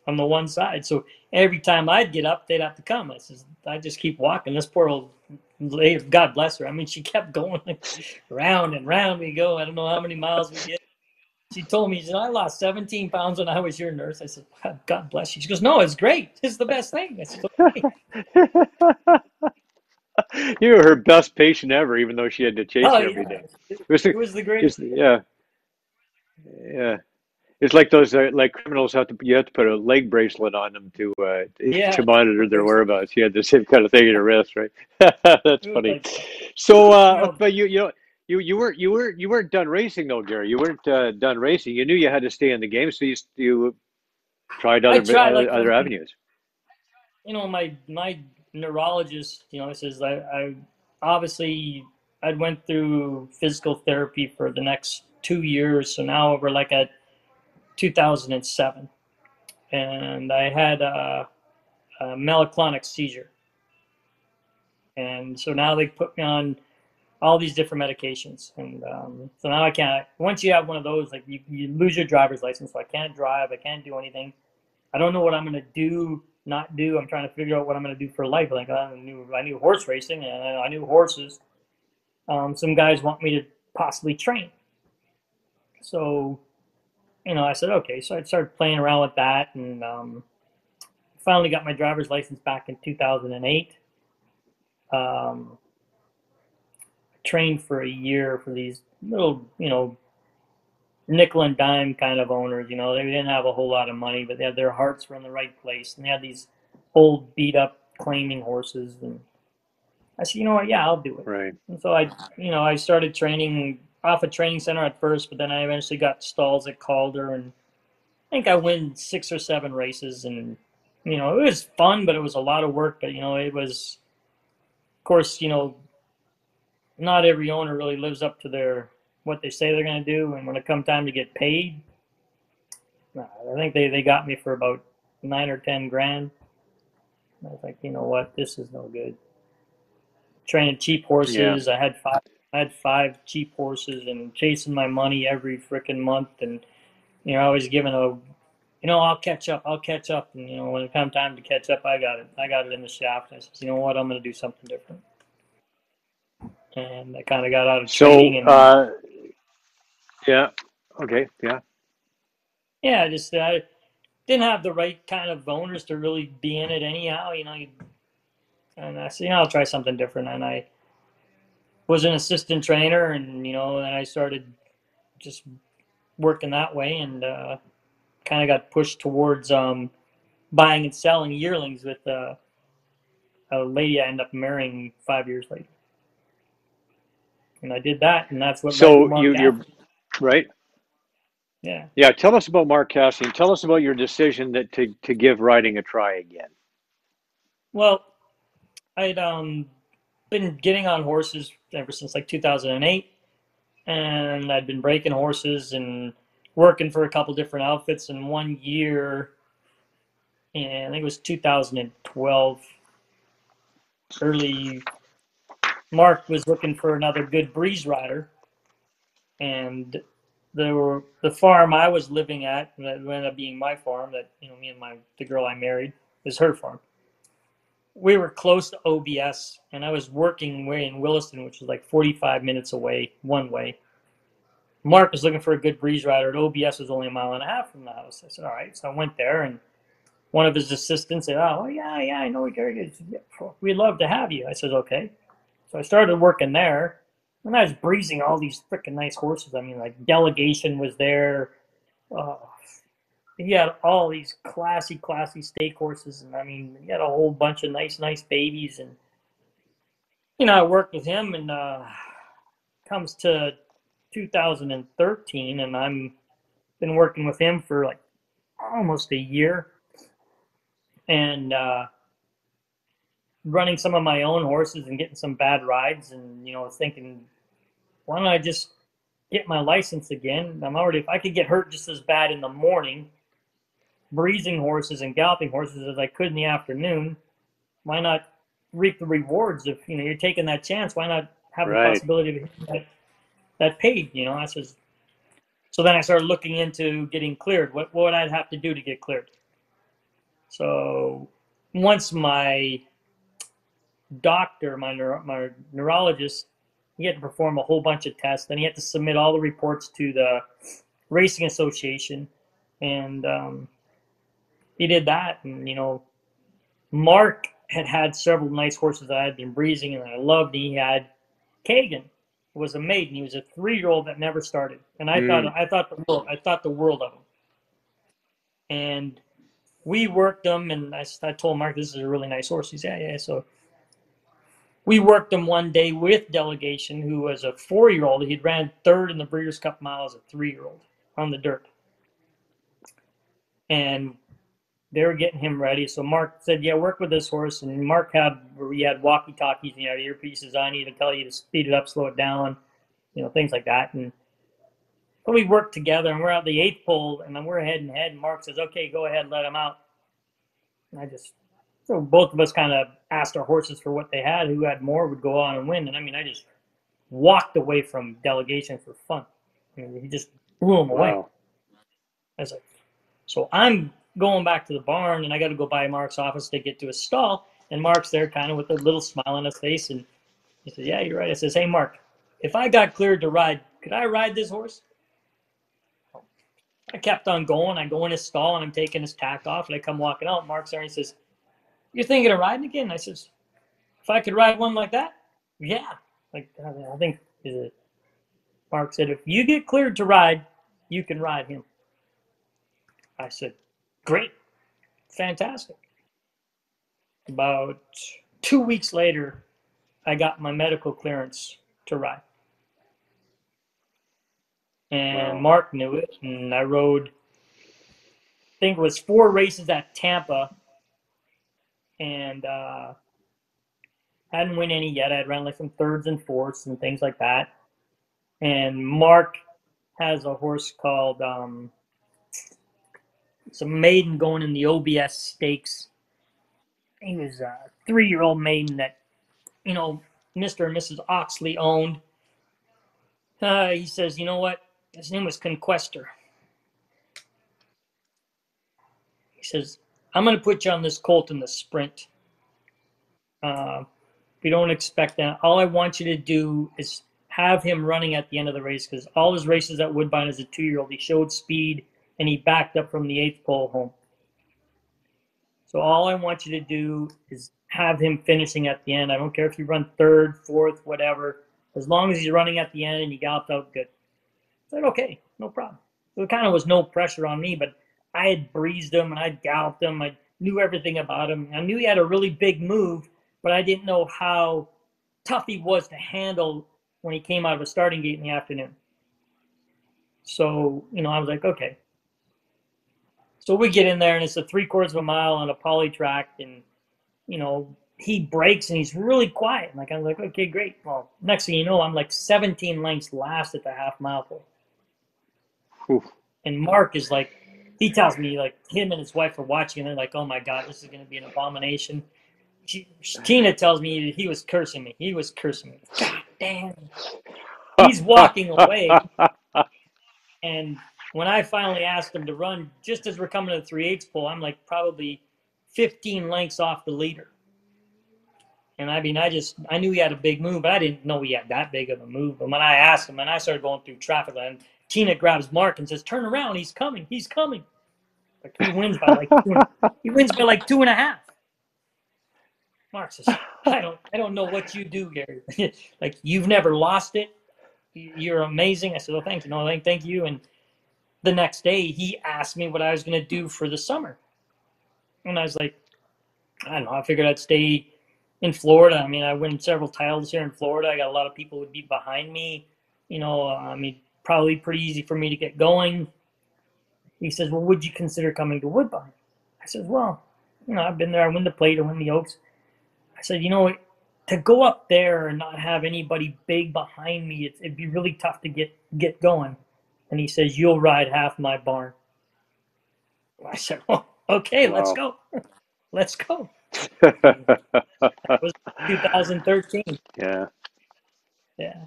on the one side. So every time I'd get up, they'd have to come. I says I just keep walking. This poor old lady, God bless her. I mean, she kept going round and round we go. I don't know how many miles we get. She told me, she said, I lost 17 pounds when I was your nurse. I said, "God- God bless you. She goes, No, it's great. It's the best thing. I said, okay. you were her best patient ever, even though she had to chase Oh, you every yeah. day. It was, It was the greatest. yeah, yeah. It's like those uh, like criminals have to you have to put a leg bracelet on them to uh, Yeah. to monitor their whereabouts. You had the same kind of thing in your wrist, right? That's funny. So, uh, but you you know you you weren't you weren't you weren't done racing though, Gary. You weren't uh, done racing. You knew you had to stay in the game, so you you tried other tried, other, like, other avenues. you know, my my neurologist, you know, says I, I obviously I went through physical therapy for the next two years, so now we're like at 2007, and I had a, a seizure, and so now they put me on all these different medications, and um, so now I can't. Once you have one of those, like you, you lose your driver's license, so I can't drive, I can't do anything. I don't know what I'm gonna do, not do. I'm trying to figure out what I'm gonna do for life. Like I knew, I knew horse racing, and I, I knew horses. Um, some guys want me to possibly train. So, you know, I said okay. So I started playing around with that, and um, finally got my driver's license back in 2008. Um, trained for a year for these little, you know, nickel and dime kind of owners. You know, they didn't have a whole lot of money, but they had their hearts were in the right place, and they had these old, beat up, claiming horses. And I said, you know what? Yeah, I'll do it. Right. And so I, you know, I started training off a training center at first, but then I eventually got stalls at Calder, and I think I win six or seven races, and you know, it was fun, but it was a lot of work. But you know, it was, of course, you know, not every owner really lives up to their what they say they're going to do, and when it comes time to get paid, I think they they got me for about nine or ten grand. I was like, you know what, this is no good. Training cheap horses, I had five. I had five cheap horses and chasing my money every freaking month, and you know I was given a, you know I'll catch up, I'll catch up, and you know when it come time to catch up, I got it, I got it in the shaft. I said, you know what, I'm going to do something different, and I kind of got out of So, training and uh, yeah. Okay. Yeah. yeah, I just I didn't have the right kind of owners to really be in it anyhow, you know. And I said, you know, I'll try something different, and I was an assistant trainer, and you know, then I started just working that way, and uh, kind of got pushed towards um, buying and selling yearlings with uh, a lady I ended up marrying five years later, and I did that, and that's what So you you're right. yeah. Yeah. Tell us about Mark Casse and. Tell us about your decision that to to give riding a try again. Well, I'd um, been getting on horses ever since like 2008, and I'd been breaking horses and working for a couple different outfits. And one year, and I think it was 2012, early, Mark was looking for another good breeze rider, and there were the farm I was living at that ended up being my farm. That you know, me and my the girl I married is her farm we were close to OBS, and I was working way in Williston, which was like 45 minutes away one way. Mark was looking for a good breeze rider, and OBS was only a mile and a half from the house. I said, "All right." So I went there, and one of his assistants said, "Oh, yeah, yeah, I know Gary. We'd love to have you." I said, "Okay." So I started working there, and I was breezing all these freaking nice horses. I mean, like delegation was there. Uh, he had all these classy, classy stake horses, and I mean, he had a whole bunch of nice, nice babies. And you know, I worked with him, and uh, comes to 2013, and I'm been working with him for like almost a year and uh, running some of my own horses and getting some bad rides and you know thinking why don't i just get my license again? I'm already if i could get hurt just as bad in the morning breezing horses and galloping horses as i could in the afternoon why not reap the rewards if you know you're taking that chance? Why not have right. the possibility of that, that paid? You know i says so then i started looking into getting cleared. What, what would i have to do to get cleared. So once my doctor, my, neuro, my neurologist, he had to perform a whole bunch of tests. Then he had to submit all the reports to the Racing Association, and um, he did that. And you know, Mark had had several nice horses that I had been breezing and I loved. He had Kagan was a maiden. He was a three-year-old that never started, and I mm. thought I thought the world I thought the world of him. And we worked them, and I, I told Mark this is a really nice horse. He said, yeah, yeah. So we worked him one day with delegation, who was a four-year-old. He'd ran third in the Breeders' Cup mile as a three-year-old on the dirt, and they were getting him ready. So Mark said, "Yeah, work with this horse." And Mark had we had walkie-talkies and he had earpieces on you to tell you to speed it up, slow it down, you know, things like that. And but we worked together and we're at the eighth pole and then we're head and head. And Mark says, okay, go ahead, let him out. And I just, so both of us kind of asked our horses for what they had. Who had more would go on and win. And I mean, I just walked away from delegation for fun. I mean, he just blew them away. Wow. I was like, so I'm going back to the barn and I got to go by Mark's office to get to his stall. And Mark's there kind of with a little smile on his face. And he says, yeah, you're right. I says, hey, Mark, if I got cleared to ride, could I ride this horse? I kept on going. I go in his stall and I'm taking his tack off, and I come walking out. Mark's there and he says, "You're thinking of riding again?" I says, "If I could ride one like that, yeah." Like I think is it. Mark said, "If you get cleared to ride, you can ride him." I said, "Great, fantastic." About two weeks later, I got my medical clearance to ride and wow. Mark knew it. And I rode, I think it was four races at Tampa, and uh, hadn't won any yet. I had run like some thirds and fourths and things like that. And Mark has a horse called um, it's a maiden going in the OBS stakes. He was a three-year-old maiden that, you know, Mr. and Mrs. Oxley owned. Uh, he says, you know what? His name was Conquestor. He says, I'm going to put you on this colt in the sprint. Uh, we don't expect that. All I want you to do is have him running at the end of the race because all his races at Woodbine as a two year old, he showed speed and he backed up from the eighth pole home. So all I want you to do is have him finishing at the end. I don't care if you run third, fourth, whatever. As long as he's running at the end and he galloped out good said, okay, no problem. So it kind of was no pressure on me, but I had breezed him and I galloped him. I knew everything about him. I knew he had a really big move, but I didn't know how tough he was to handle when he came out of a starting gate in the afternoon. So, you know, I was like, okay. So we get in there and it's a three quarters of a mile on a poly track and, you know, he breaks and he's really quiet. Like I'm like, okay, great. Well, next thing you know, I'm like 17 lengths last at the half mile pole. And Mark is like, he tells me like him and his wife are watching, and they're like, "Oh my god, this is going to be an abomination." She, Tina tells me he was cursing me. He was cursing me. God damn. He's walking away, and when I finally asked him to run, just as we're coming to the three eighths pole, I'm like probably 15 lengths off the leader. And I mean, I just I knew he had a big move, but I didn't know he had that big of a move. But when I asked him, and I started going through traffic, and Tina grabs Mark and says, Turn around, he's coming, he's coming. Like he wins by like he wins by like two and a half. Mark says, I don't I don't know what you do, Gary. like you've never lost it. You're amazing. I said, well, thank you. No, thank, thank you. And the next day he asked me what I was going to do for the summer. And I was like, I don't know. I figured I'd stay in Florida. I mean, I win several titles here in Florida. I got a lot of people would be behind me. You know, I mean, probably pretty easy for me to get going. He says, Well, would you consider coming to Woodbine? I said, Well, you know, I've been there. I win the plate, I win the Oaks. I said, You know, to go up there and not have anybody big behind me, it, it'd be really tough to get get going. And he says, You'll ride half my barn. I said, Oh, okay, wow. let's go. let's go. that was 2013. Yeah. Yeah.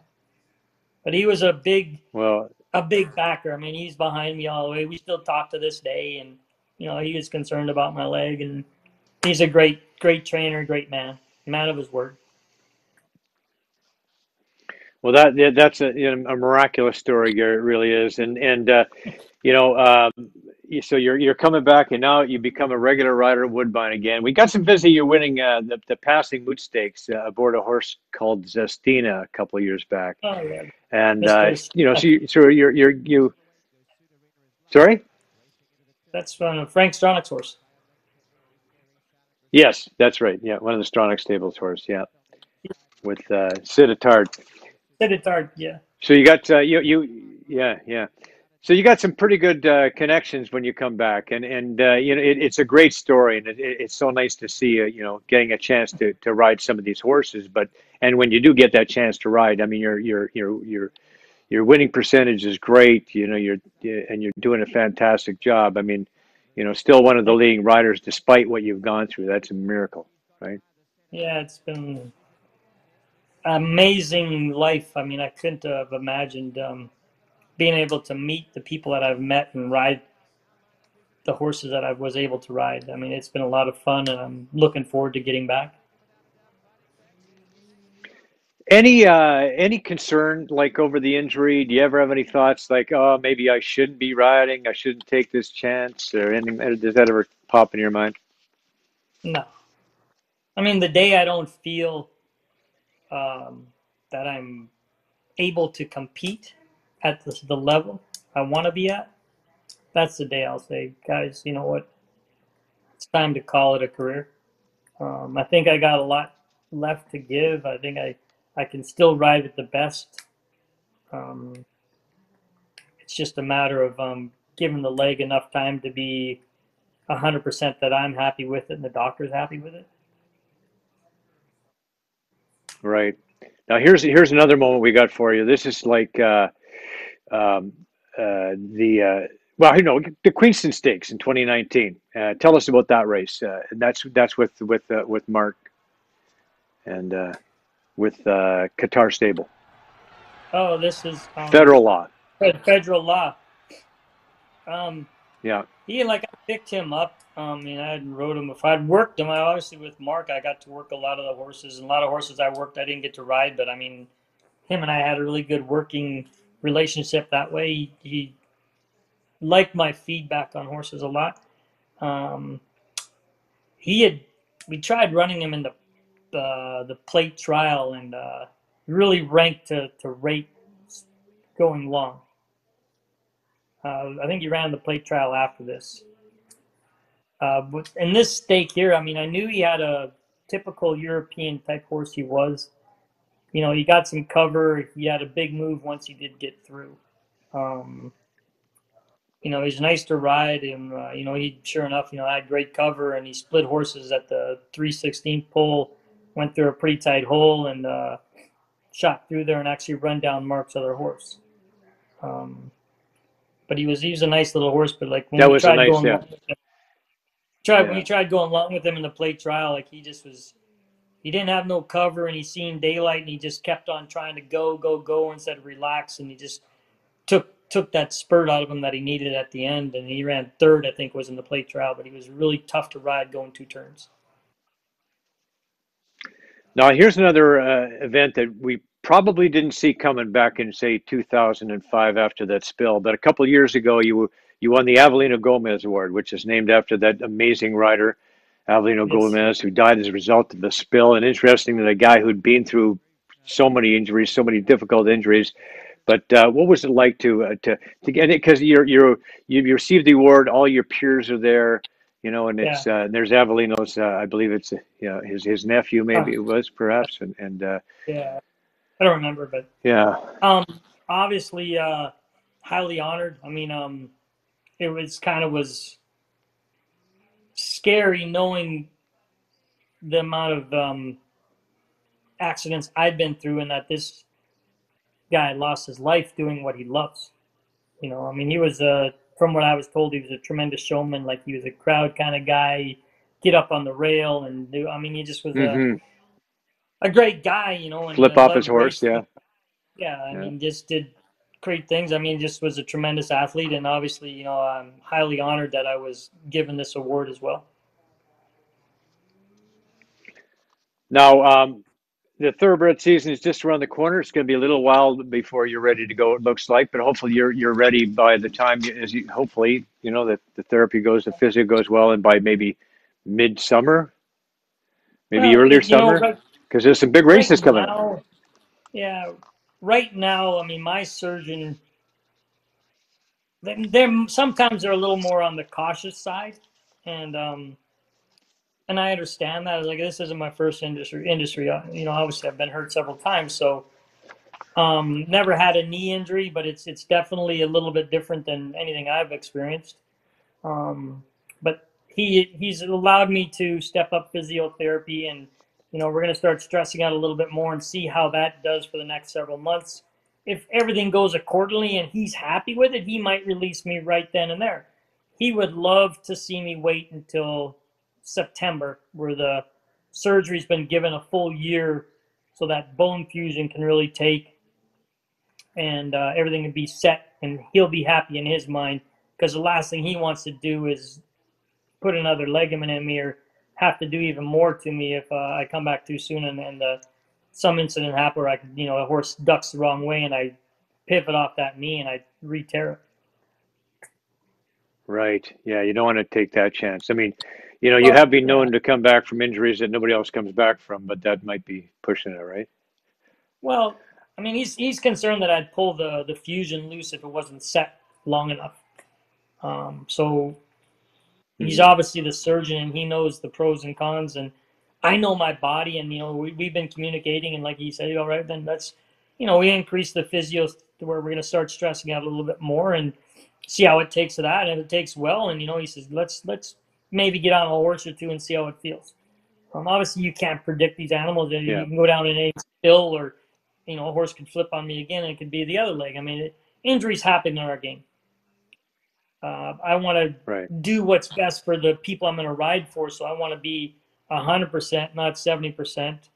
But he was a big well a big backer. I mean, he's behind me all the way. We still talk to this day, and you know, he was concerned about my leg, and he's a great, great trainer, great man, man of his word. Well, that that's a, you know, a miraculous story, Gary. It really is, and and uh, you know, um, so you're you're coming back, and now you become a regular rider at Woodbine again. We got some busy. You're winning uh, the the Passing Mood Stakes uh, aboard a horse called Zestina a couple of years back. Oh yeah. And uh, you know, so you, so you're you're you. Sorry. That's from Frank Stronach's horse. Yes, that's right. Yeah, one of the Stronach stables horse. Yeah, with uh, Sid Attard. Siditard, yeah. So you got uh, you you yeah yeah. So you got some pretty good uh, connections when you come back, and and uh, you know it, it's a great story, and it, it's so nice to see you, you know getting a chance to, to ride some of these horses. But and when you do get that chance to ride, I mean your your your your your winning percentage is great. You know you're and you're doing a fantastic job. I mean, you know, still one of the leading riders despite what you've gone through. That's a miracle, right? Yeah, it's been amazing life. I mean, I couldn't have imagined. Um, being able to meet the people that I've met and ride the horses that I was able to ride. I mean, it's been a lot of fun, and I'm looking forward to getting back. Any uh, any concern like over the injury? Do you ever have any thoughts like, oh, maybe I shouldn't be riding, I shouldn't take this chance, or any? Does that ever pop in your mind? No. I mean, the day I don't feel um, that I'm able to compete at the, the level I want to be at, that's the day I'll say, guys, you know what? It's time to call it a career. Um, I think I got a lot left to give. I think I, I can still ride at the best. Um, it's just a matter of um, giving the leg enough time to be 100% that I'm happy with it and the doctor's happy with it. Right. Now here's here's another moment we got for you. This is like uh, um, uh, the uh, well, you know, the Queenston Stakes in 2019. Uh, tell us about that race. Uh, that's that's with with uh, with Mark and uh, with Qatar Stable. Oh, this is um, federal law. Federal law. Um, yeah. He like I picked him up. Um, I mean, I hadn't rode him. If I'd worked him, I obviously with Mark, I got to work a lot of the horses, and a lot of horses I worked, I didn't get to ride. But I mean, him and I had a really good working relationship that way. He, he liked my feedback on horses a lot. Um, he had we tried running him in the uh, the plate trial and uh, really ranked to, to rate going long. Uh, I think he ran the plate trial after this. Uh, but in this stake here, I mean, I knew he had a typical European type horse. He was you know, he got some cover. He had a big move once he did get through. Um, you know, he's nice to ride, and uh, you know, he sure enough, you know, had great cover, and he split horses at the 316 pole, went through a pretty tight hole, and uh, shot through there and actually run down Mark's other horse. Um, but he was he was a nice little horse, but like when that was tried nice, going yeah. along with him, tried Yeah. when you tried going along with him in the plate trial, like he just was he didn't have no cover and he seen daylight and he just kept on trying to go, go, go instead of relax and he just took took that spurt out of him that he needed at the end and he ran third, I think, was in the plate trial, but he was really tough to ride going two turns. Now here's another uh, event that we probably didn't see coming back in say 2005 after that spill, but a couple years ago you you won the Avelino Gomez Award, which is named after that amazing rider, Avelino. Gomez, who died as a result of the spill. And interesting that a guy who'd been through so many injuries, so many difficult injuries. But uh, what was it like to uh, to to get it? Because you're you're you received the award, all your peers are there, you know, and it's uh, there's Avelino's, uh, I believe it's uh, you know, his his nephew, maybe it was perhaps, and and uh, Yeah, I don't remember, but yeah, um, obviously, uh, highly honored. I mean, um, it was kind of was scary knowing the amount of um, accidents I'd been through, and that this guy lost his life doing what he loves. You know, I mean, he was a, from what I was told, he was a tremendous showman. Like he was a crowd kind of guy. Get up on the rail and do. I mean, he just was hmm a, a great guy. You know, and flip off his horse, racing. yeah. Yeah, I Yeah. mean, just did great things. I mean, just was a tremendous athlete, and obviously, you know, I'm highly honored that I was given this award as well. Now, um, the thoroughbred season is just around the corner. It's going to be a little while before you're ready to go. It looks like, but hopefully you're you're ready by the time you, as you hopefully you know that the therapy goes, the physio goes well, and by maybe midsummer, maybe Well, earlier summer, because there's some big races coming up. now, yeah, right now, I mean, my surgeon, they- they're sometimes they're a little more on the cautious side, and um, and I understand that. Like, this isn't my first industry industry. You know, obviously, I've been hurt several times, so um, never had a knee injury, but it's it's definitely a little bit different than anything I've experienced. Um, but he he's allowed me to step up physiotherapy, and you know, we're going to start stressing out a little bit more and see how that does for the next several months. If everything goes accordingly and he's happy with it, he might release me right then and there. He would love to see me wait until September, where the surgery's been given a full year, so that bone fusion can really take and uh, everything can be set, and he'll be happy in his mind. Because the last thing he wants to do is put another ligament in me or have to do even more to me if uh, I come back too soon and, and uh, some incident happen where I, could- you know, a horse ducks the wrong way and I pivot off that knee and I re-tear it. Right. Yeah, you don't want to take that chance. I mean, you know, you have been known to come back from injuries that nobody else comes back from, but that might be pushing it, right? Well, I mean, he's he's concerned that I'd pull the the fusion loose if it wasn't set long enough. Um, so he's Mhm. obviously the surgeon and he knows the pros and cons, and I know my body, and you know we we've been communicating, and like he said, all right, then let's, you know, we increase the physio to where we're gonna start stressing out a little bit more and see how it takes to that, and if it takes well, and you know, he says let's let's maybe get on a horse or two and see how it feels. Um, obviously, you can't predict these animals. And you can go down an A hill, or you know, a horse could flip on me again, and it could be the other leg. I mean, it, injuries happen in our game. Uh, I want to Right. do what's best for the people I'm going to ride for, so I want to be hundred percent, not seventy percent.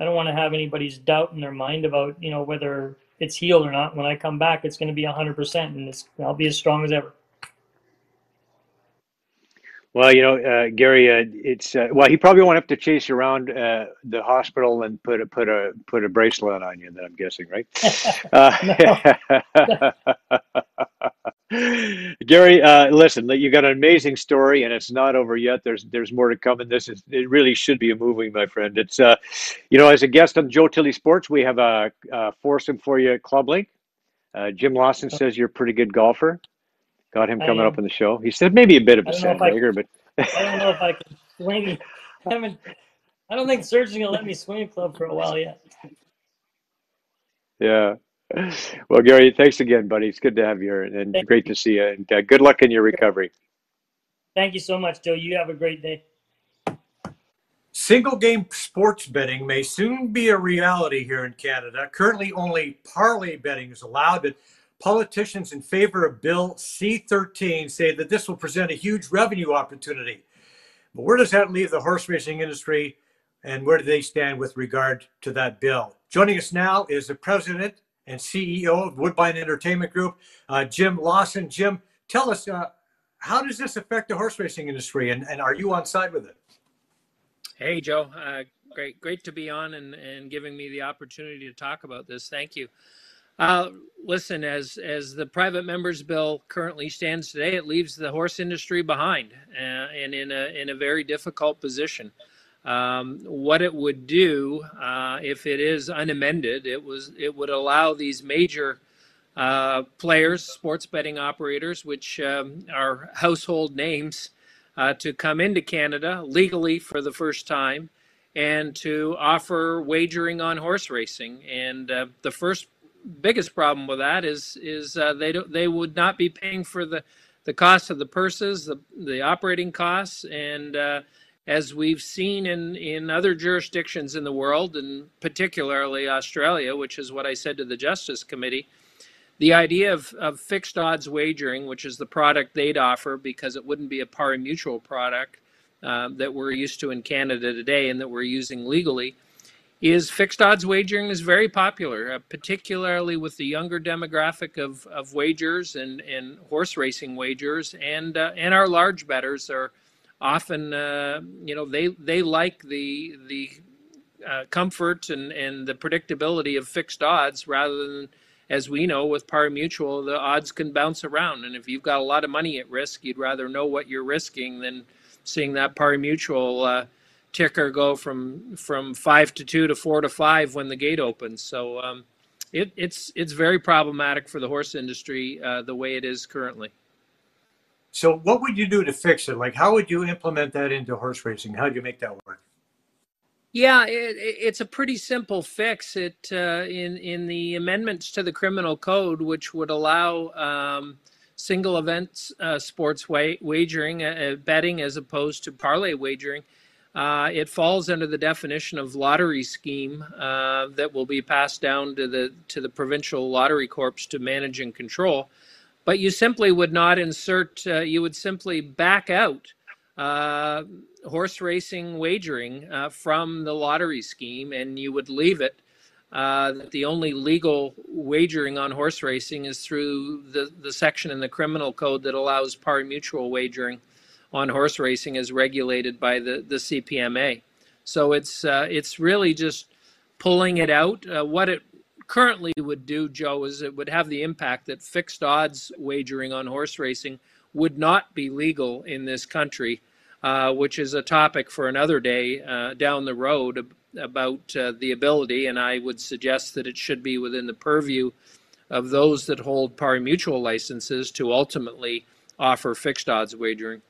I don't want to have anybody's doubt in their mind about you know whether it's healed or not. When I come back, it's going to be hundred percent, and it's, I'll be as strong as ever. Well, you know, uh, Gary, uh, it's uh, well, he probably won't have to chase you around uh, the hospital and put a put a put a bracelet on you. Then I'm guessing, right? Gary, uh, listen, you got an amazing story, and it's not over yet. There's there's more to come, and this is it really should be a moving, my friend. It's uh, you know, as a guest on Joe Tilly Sports, we have a, a foursome for you at Club Link. Uh, Jim Lawson says you're a pretty good golfer. Got him coming up on the show. He said maybe a bit of a don't know if I- sandbagger, but I don't know if I can swing. I haven't. I don't think going to let me swing a club for a while yet. Yeah. Well, Gary, thanks again, buddy. It's good to have you here and Thank great to see you. And uh, good luck in your recovery. Thank you so much, Joe. You have a great day. Single game sports betting may soon be a reality here in Canada. Currently, only parlay betting is allowed, but politicians in favor of Bill C 13 say that this will present a huge revenue opportunity. But where does that leave the horse racing industry, and where do they stand with regard to that bill? Joining us now is the president and CEO of Woodbine Entertainment Group, uh, Jim Lawson. Jim, tell us uh, how does this affect the horse racing industry, and, and are you on side with it? Hey, Joe. Uh, great, great to be on and, and giving me the opportunity to talk about this. Thank you. Uh, listen, as as the private members bill currently stands today, it leaves the horse industry behind uh, and in a in a very difficult position. Um, what it would do uh, if it is unamended, it was it would allow these major uh, players, sports betting operators, which um, are household names, uh, to come into Canada legally for the first time and to offer wagering on horse racing. And uh, the first biggest problem with that is is uh, they don't, they would not be paying for the the cost of the purses, the the operating costs, and uh, as we've seen in in other jurisdictions in the world, and particularly Australia, which is what I said to the Justice Committee. The idea of, of fixed odds wagering, which is the product they'd offer because it wouldn't be a pari mutuel product uh, that we're used to in Canada today and that we're using legally, is fixed odds wagering is very popular, uh, particularly with the younger demographic of, of wagers and, and horse racing wagers, and uh, and our large bettors are often uh, you know they they like the the uh, comfort and, and the predictability of fixed odds rather than as we know with pari mutuel the odds can bounce around and if you've got a lot of money at risk you'd rather know what you're risking than seeing that pari mutuel uh, ticker go from from five to two to four to five when the gate opens. So um, it, it's it's very problematic for the horse industry uh, the way it is currently. So what would you do to fix it? Like how would you implement that into horse racing? How do you make that work? Yeah, it, it's a pretty simple fix. It uh, in in the amendments to the criminal code, which would allow um, single events uh, sports wa- wagering, uh, uh, betting as opposed to parlay wagering. Uh, it falls under the definition of lottery scheme uh, that will be passed down to the to the provincial lottery corps to manage and control. But you simply would not insert. Uh, you would simply back out uh, horse racing wagering uh, from the lottery scheme, and you would leave it. Uh, that the only legal wagering on horse racing is through the, the section in the criminal code that allows pari mutuel wagering on horse racing is regulated by the, the CPMA. So it's uh, it's really just pulling it out. Uh, what it currently would do, Joe, is it would have the impact that fixed odds wagering on horse racing would not be legal in this country, uh, which is a topic for another day uh, down the road about uh, the ability. And I would suggest that it should be within the purview of those that hold pari mutuel licenses to ultimately offer fixed odds wagering.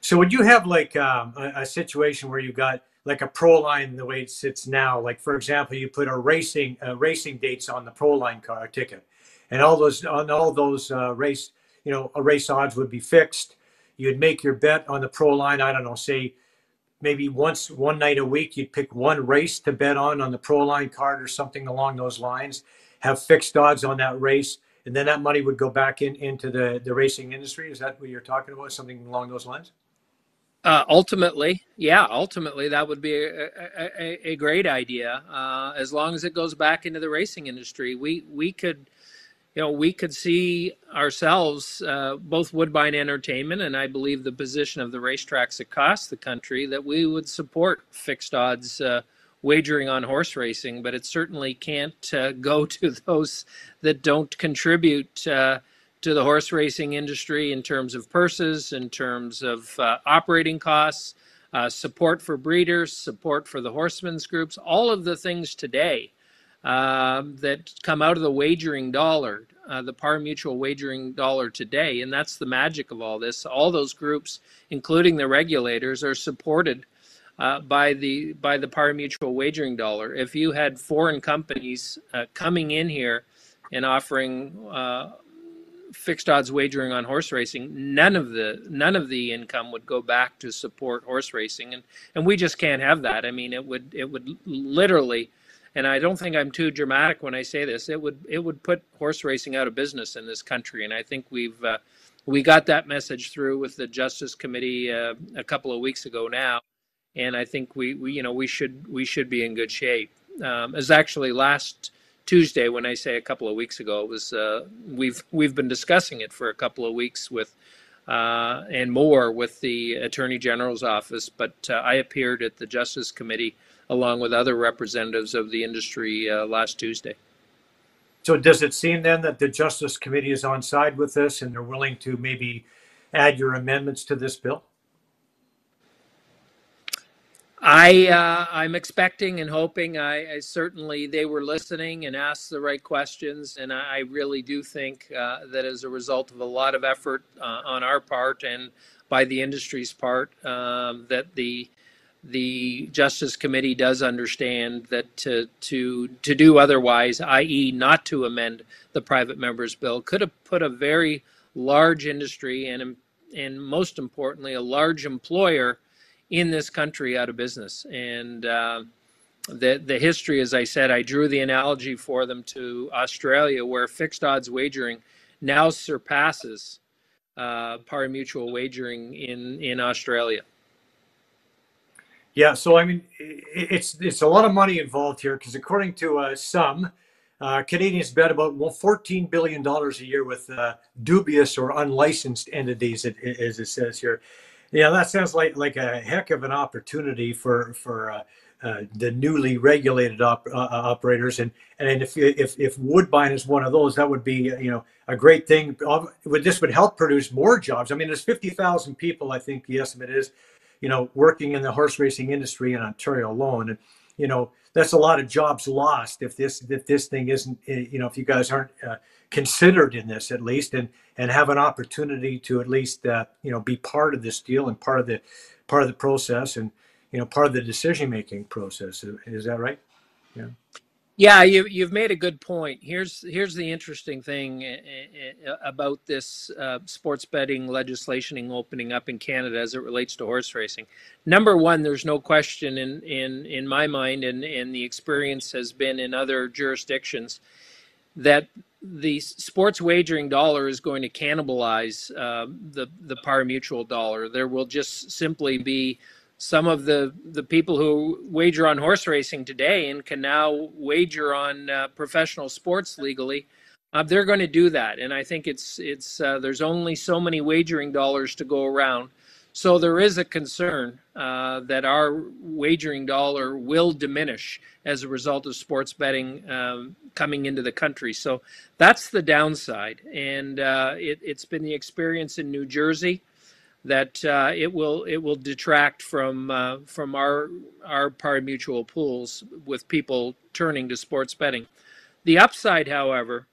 So would you have like um, a, a, situation where you got like a pro line the way it sits now? Like for example, you put a racing uh, racing dates on the pro line car ticket, and all those on all those uh, race you know a race odds would be fixed. You'd make your bet on the pro line. I don't know, say maybe once one night a week you'd pick one race to bet on on the pro line card or something along those lines. Have fixed odds on that race and then that money would go back in into the the racing industry. Is that what you're talking about? Something along those lines? Uh, ultimately, yeah, ultimately that would be a, a, a great idea. Uh, as long as it goes back into the racing industry, we we could, you know, we could see ourselves, uh, both Woodbine Entertainment and I believe the position of the racetracks across the country, that we would support fixed odds uh, wagering on horse racing, but it certainly can't uh, go to those that don't contribute uh, to the horse racing industry in terms of purses, in terms of uh, operating costs, uh, support for breeders, support for the horsemen's groups, all of the things today uh, that come out of the wagering dollar, uh, the pari mutuel wagering dollar today. And that's the magic of all this. All those groups, including the regulators, are supported. Uh, by the by the pari mutuel wagering dollar. If you had foreign companies uh, coming in here and offering uh, fixed odds wagering on horse racing, none of the none of the income would go back to support horse racing, and and we just can't have that. I mean, it would it would literally, and I don't think I'm too dramatic when I say this. It would it would put horse racing out of business in this country, and I think we've uh, we got that message through with the Justice Committee uh, a couple of weeks ago now, and I think we, we you know we should we should be in good shape. Um, as actually last Tuesday when I say a couple of weeks ago. It was uh, we've we've been discussing it for a couple of weeks with uh, and more with the Attorney General's office. But uh, I appeared at the Justice Committee along with other representatives of the industry uh, last Tuesday. So does it seem then that the Justice Committee is on side with this and they're willing to maybe add your amendments to this bill? I uh, I'm expecting and hoping. I, I, certainly they were listening and asked the right questions, and I, I really do think uh, that as a result of a lot of effort uh, on our part and by the industry's part, um, that the the Justice Committee does understand that to to to do otherwise, i.e., not to amend the private members bill, could have put a very large industry and and most importantly, a large employer in this country out of business. And uh, the the history, as I said, I drew the analogy for them to Australia, where fixed odds wagering now surpasses uh, pari mutuel wagering in in Australia. Yeah, so I mean, it's it's a lot of money involved here because according to uh, some. Uh, Canadians bet about $14 billion a year with uh, dubious or unlicensed entities, as it says here. Yeah, that sounds like like a heck of an opportunity for for uh, uh, the newly regulated op- uh, uh operators, and and if if if Woodbine is one of those, that would be you know a great thing. This would help produce more jobs? I mean, there's fifty thousand people, I think the estimate is, you know, working in the horse racing industry in Ontario alone, and you know that's a lot of jobs lost if this if this thing isn't eh, you know if you guys aren't uh, considered in this at least and and have an opportunity to at least uh, you know be part of this deal and part of the part of the process and you know part of the decision making process. Is that right? Yeah. Yeah you, you've made a good point. Here's here's the interesting thing eh, eh, about this uh, sports betting legislation opening up in canada as it relates to horse racing. Number one there's no question in in in my mind and and the experience has been in other jurisdictions that the sports wagering dollar is going to cannibalize uh, the the pari mutuel dollar. There will just simply be some of the the people who wager on horse racing today and can now wager on uh, professional sports legally. Uh, they're going to do that, and I think it's it's uh, there's only so many wagering dollars to go around. So there is a concern uh, that our wagering dollar will diminish as a result of sports betting um, coming into the country. So that's the downside, and uh, it, has been the experience in New Jersey that uh, it will it will detract from uh, from our our pari mutuel pools with people turning to sports betting. The upside, however,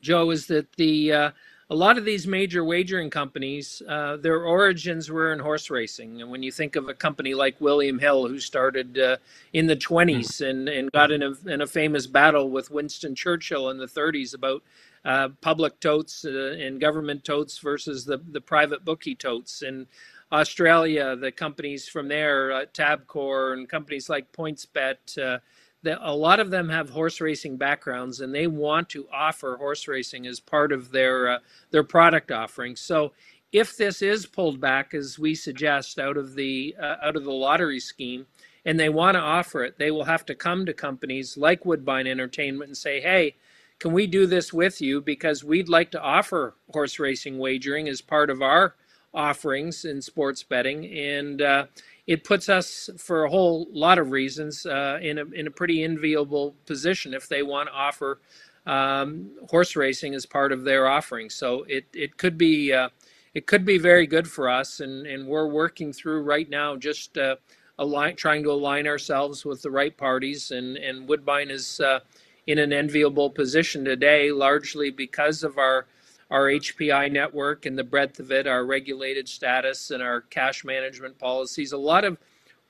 Joe, is that the uh, a lot of these major wagering companies, uh, their origins were in horse racing. And when you think of a company like William Hill, who started uh, in the 20s and, and got in a, in a famous battle with Winston Churchill in the 30s about uh, public totes uh, and government totes versus the, the private bookie totes. In Australia, the companies from there, uh, Tabcorp and companies like PointsBet, a lot of them have horse racing backgrounds and they want to offer horse racing as part of their uh, their product offering. So if this is pulled back as we suggest out of the uh, out of the lottery scheme and they want to offer it, they will have to come to companies like Woodbine Entertainment and say, "Hey, can we do this with you because we'd like to offer horse racing wagering as part of our offerings in sports betting and uh, it puts us, for a whole lot of reasons, uh, in a in a pretty enviable position if they want to offer um, horse racing as part of their offering. So it it could be uh, it could be very good for us, and and we're working through right now just uh, align trying to align ourselves with the right parties, and and Woodbine is uh, in an enviable position today, largely because of our our HPI network and the breadth of it, our regulated status and our cash management policies, a lot of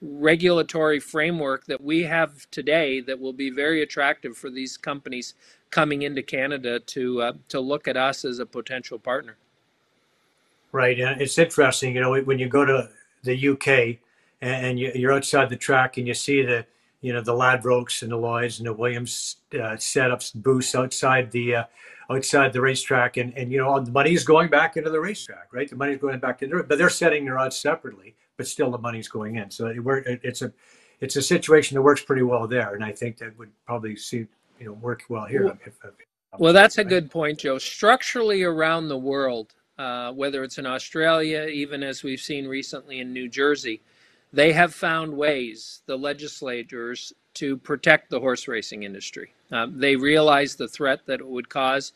regulatory framework that we have today that will be very attractive for these companies coming into Canada to uh, to look at us as a potential partner. Right, and it's interesting, you know, when you go to the UK and you're outside the track and you see the, you know, the Ladbrokes and the Lloyds and the Williams uh, setups booths outside the uh, outside the racetrack, and and you know the money is going back into the racetrack, right? The money is going back into it, but they're setting their odds separately, but still the money's going in. So it, it's a it's a situation that works pretty well there, and I think that would probably see you know work well here. Well, if, if, well that's a good point, Joe. Structurally around the world, uh, whether it's in Australia, even as we've seen recently in New Jersey, they have found ways, the legislators, to protect the horse racing industry. Um, they realized the threat that it would cause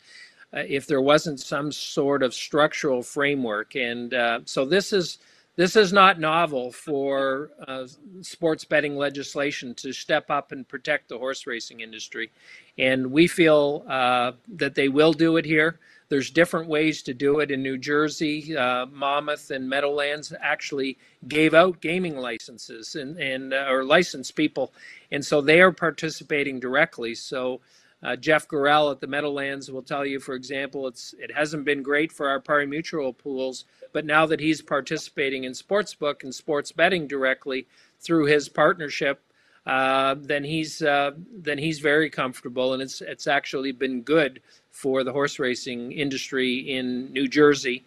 uh, if there wasn't some sort of structural framework. And uh, so this is this is not novel for uh, sports betting legislation to step up and protect the horse racing industry, and we feel uh, that they will do it here. There's different ways to do it in New Jersey. Uh, Monmouth and Meadowlands actually gave out gaming licenses and, and uh, or licensed people, and so they are participating directly. So uh, Jeff Gural at the Meadowlands will tell you, for example, it's it hasn't been great for our pari mutuel pools, but now that he's participating in sportsbook and sports betting directly through his partnership, uh, then he's uh, then he's very comfortable, and it's it's actually been good for the horse racing industry in New Jersey.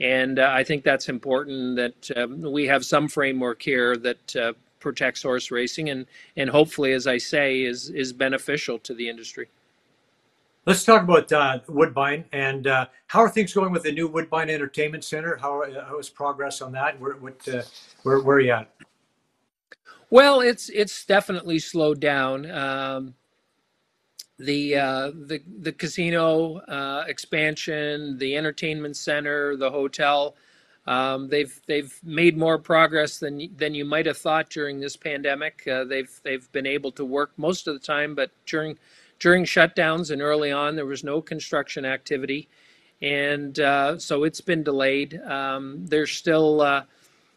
And uh, I think that's important that um, we have some framework here that uh, protects horse racing and, and hopefully, as I say, is, is beneficial to the industry. Let's talk about uh, Woodbine and uh, how are things going with the new Woodbine Entertainment Center? How, how is progress on that? Where, what, uh, where, where are you at? Well, it's it's definitely slowed down. Um, the uh, the the casino uh, expansion, the entertainment center, the hotel. Um, they've they've made more progress than than you might have thought during this pandemic. Uh, they've they've been able to work most of the time, but during during shutdowns and early on, there was no construction activity, and uh, so it's been delayed. Um, there's still, uh,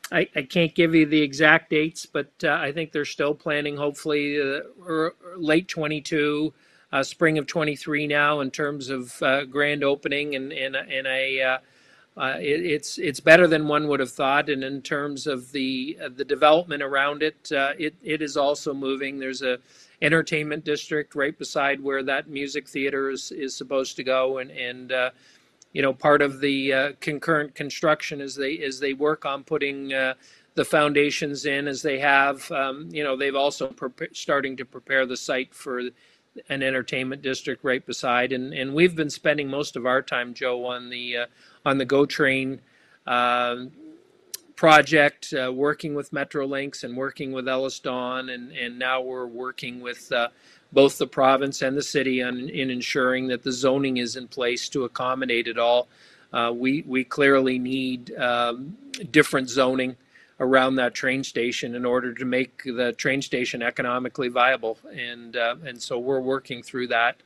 I, I, can't give you the exact dates, but uh, I think they're still planning, hopefully, er, late 22, uh, spring of 23 now, in terms of uh, grand opening, and and and a. Uh, it, it's it's better than one would have thought, and in terms of the uh, the development around it, uh, it it is also moving. There's a entertainment district right beside where that music theater is, is supposed to go and and uh, you know part of the uh, concurrent construction as they as they work on putting uh, the foundations in as they have um, you know they've also pre- starting to prepare the site for an entertainment district right beside and and we've been spending most of our time Joe on the uh, on the GO train um, project, uh, working with Metrolinx and working with EllisDon, and, and now we're working with uh, both the province and the city on, in ensuring that the zoning is in place to accommodate it all. Uh, we, we clearly need um, different zoning around that train station in order to make the train station economically viable. And, uh, and so we're working through that.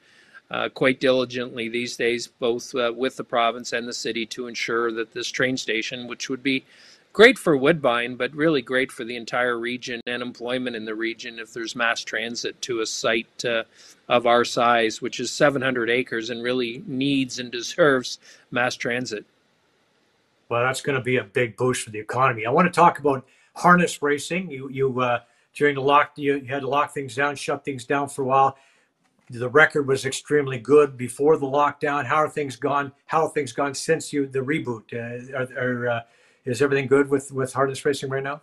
Uh, quite diligently these days, both uh, with the province and the city, to ensure that this train station, which would be great for Woodbine, but really great for the entire region and employment in the region if there's mass transit to a site uh, of our size, which is 700 acres and really needs and deserves mass transit. Well, that's going to be a big boost for the economy. I want to talk about harness racing. You, you uh, during the lock, you had to lock things down, shut things down for a while. The record was extremely good before the lockdown. How are things gone? How have things gone since you the reboot? Uh, are, are uh, is everything good with with harness racing right now?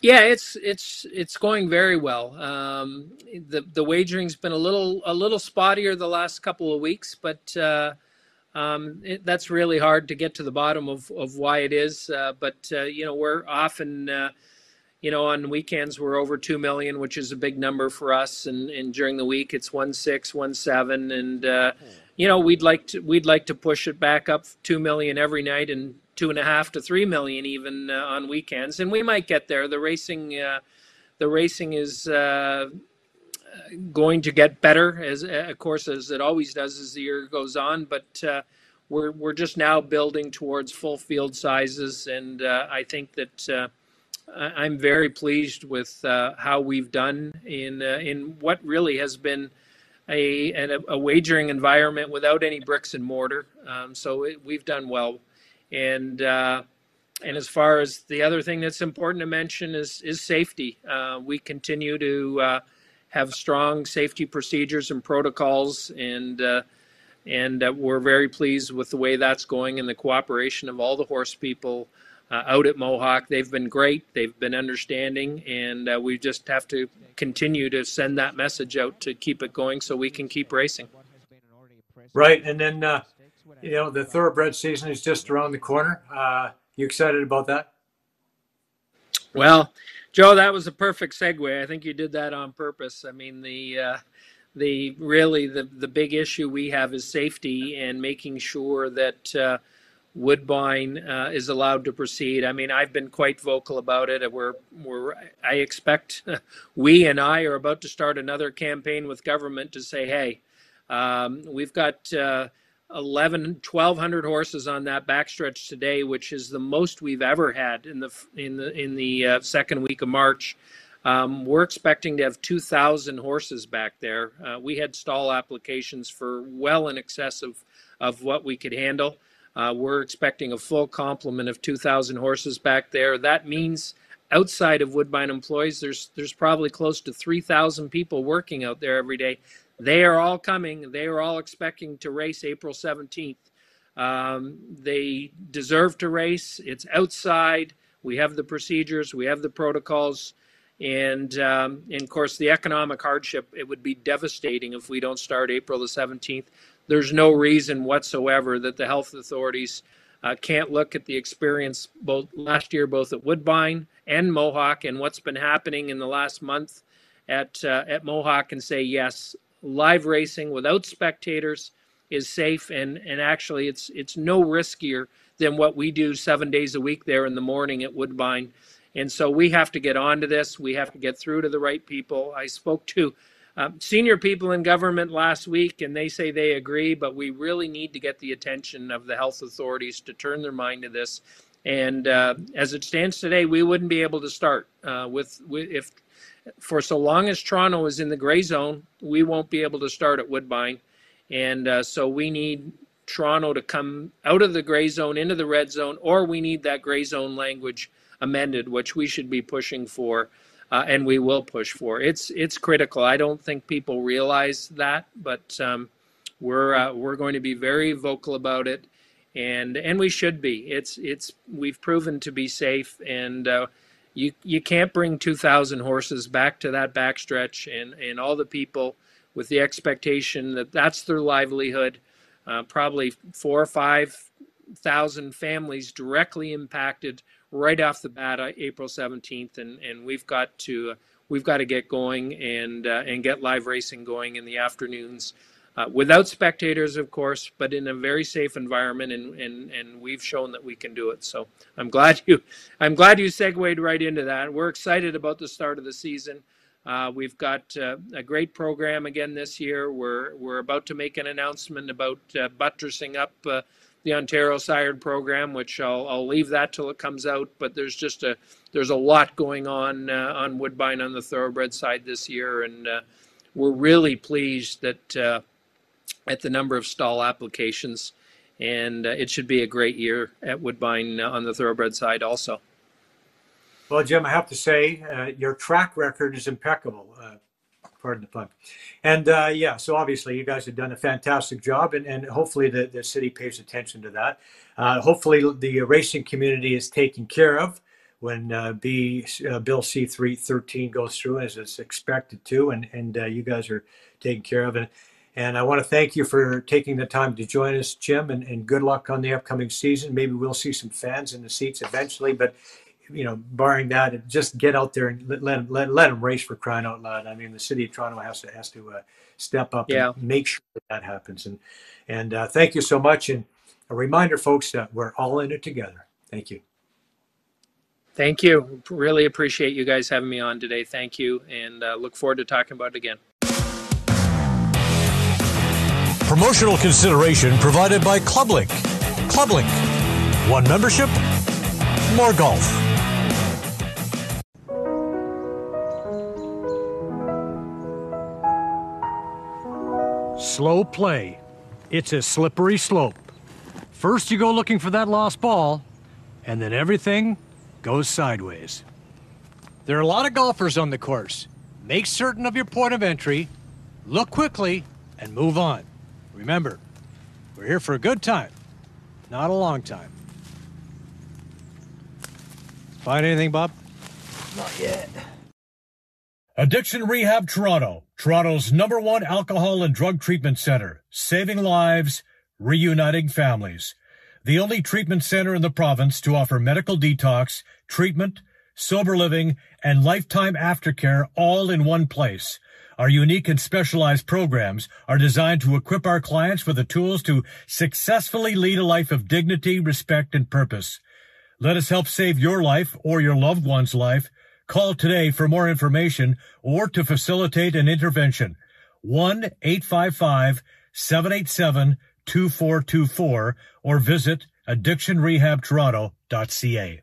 Yeah, it's it's it's going very well. Um, the the wagering's been a little a little spottier the last couple of weeks, but uh, um, it, that's really hard to get to the bottom of, of why it is. Uh, but uh, you know, we're often uh, you know on weekends we're over two million, which is a big number for us, and, and during the week it's one six, one seven, and uh, you know we'd like to we'd like to push it back up two million every night and two and a half to three million even uh, on weekends, and we might get there. The racing, uh, the racing is uh, going to get better, as of course as it always does as the year goes on. But uh, we're we're just now building towards full field sizes, and uh, I think that. Uh, I'm very pleased with how we've done in in what really has been a, a, a, wagering environment without any bricks and mortar. Um, so it, we've done well and uh, and as far as the other thing that's important to mention is is safety. Uh, we continue to uh, have strong safety procedures and protocols, and uh, and uh, we're very pleased with the way that's going and the cooperation of all the horse people. Uh, out at Mohawk, they've been great. They've been understanding, and we just have to continue to send that message out to keep it going, so we can keep racing. Right, and then you know, the thoroughbred season is just around the corner. Uh, you excited about that? Well, Joe, that was a perfect segue. I think you did that on purpose. I mean, the uh, the really the the big issue we have is safety and making sure that uh, Woodbine uh, is allowed to proceed. I mean, I've been quite vocal about it. We're we're I expect we and I are about to start another campaign with government to say, hey, um, we've got. Uh, 11 1200 horses on that backstretch today which is the most we've ever had in the in the in the uh, second week of March um, we're expecting to have 2,000 horses back there. Uh, we had stall applications for well in excess of, of what we could handle. Uh, we're expecting a full complement of 2,000 horses back there. That means outside of Woodbine employees, there's there's probably close to 3,000 people working out there every day. They are all coming. They are all expecting to race April 17th. Um, they deserve to race. It's outside. We have the procedures. We have the protocols. And, um, and of course, the economic hardship, it would be devastating if we don't start April the 17th. There's no reason whatsoever that the health authorities uh, can't look at the experience both last year, both at Woodbine and Mohawk, and what's been happening in the last month at uh, at Mohawk, and say yes, live racing without spectators is safe, and and actually it's it's no riskier than what we do seven days a week there in the morning at Woodbine. And so we have to get onto this. We have to get through to the right people. I spoke to um, senior people in government last week, and they say they agree, but we really need to get the attention of the health authorities to turn their mind to this. And uh, as it stands today, we wouldn't be able to start uh, with, with if for so long as Toronto is in the gray zone, we won't be able to start at Woodbine. And uh, so we need Toronto to come out of the gray zone into the red zone, or we need that gray zone language amended, which we should be pushing for, uh, and we will push for. It's it's critical. I don't think people realize that, but um, we're uh, we're going to be very vocal about it, and and we should be. It's it's we've proven to be safe, and uh, you you can't bring 2,000 horses back to that backstretch, and and all the people with the expectation that that's their livelihood. Uh, probably four or five thousand families directly impacted right off the bat, uh, April 17th, and, and we've got to uh, we've got to get going and uh, and get live racing going in the afternoons. Uh, without spectators, of course, but in a very safe environment, and, and, and we've shown that we can do it. So I'm glad you, I'm glad you segued right into that. We're excited about the start of the season. Uh, we've got uh, a great program again this year. We're we're about to make an announcement about uh, buttressing up uh, the Ontario Sired program, which I'll, I'll leave that till it comes out. But there's just a there's a lot going on uh, on Woodbine on the thoroughbred side this year, and we're really pleased that at the number of stall applications, and uh, it should be a great year at Woodbine uh, on the thoroughbred side also. Well, Jim, I have to say uh, your track record is impeccable pardon the pun. And uh, yeah, so obviously you guys have done a fantastic job, and, and hopefully the, the city pays attention to that. Uh, hopefully the racing community is taken care of when uh, B uh, Bill C three thirteen goes through as it's expected to, and and uh, you guys are taken care of. And and I want to thank you for taking the time to join us, Jim, and, and good luck on the upcoming season. Maybe we'll see some fans in the seats eventually, but you know, barring that, just get out there and let, let, let, let them race for crying out loud. I mean, the city of Toronto has to has to uh, step up yeah. and make sure that, that happens. And and uh, thank you so much. And a reminder, folks, that we're all in it together. Thank you. Thank you. Really appreciate you guys having me on today. Thank you, and uh, look forward to talking about it again. Promotional consideration provided by ClubLink. ClubLink. One membership, more golf. Slow play. It's a slippery slope. First you go looking for that lost ball, and then everything goes sideways. There are a lot of golfers on the course. Make certain of your point of entry, look quickly, and move on. Remember, we're here for a good time, not a long time. Find anything, Bob? Not yet. Addiction Rehab Toronto, Toronto's number one alcohol and drug treatment center, saving lives, reuniting families. The only treatment center in the province to offer medical detox, treatment, sober living, and lifetime aftercare all in one place. Our unique and specialized programs are designed to equip our clients with the tools to successfully lead a life of dignity, respect, and purpose. Let us help save your life or your loved one's life. Call today for more information or to facilitate an intervention. 1-855-787-2424 or visit addictionrehabtoronto.ca.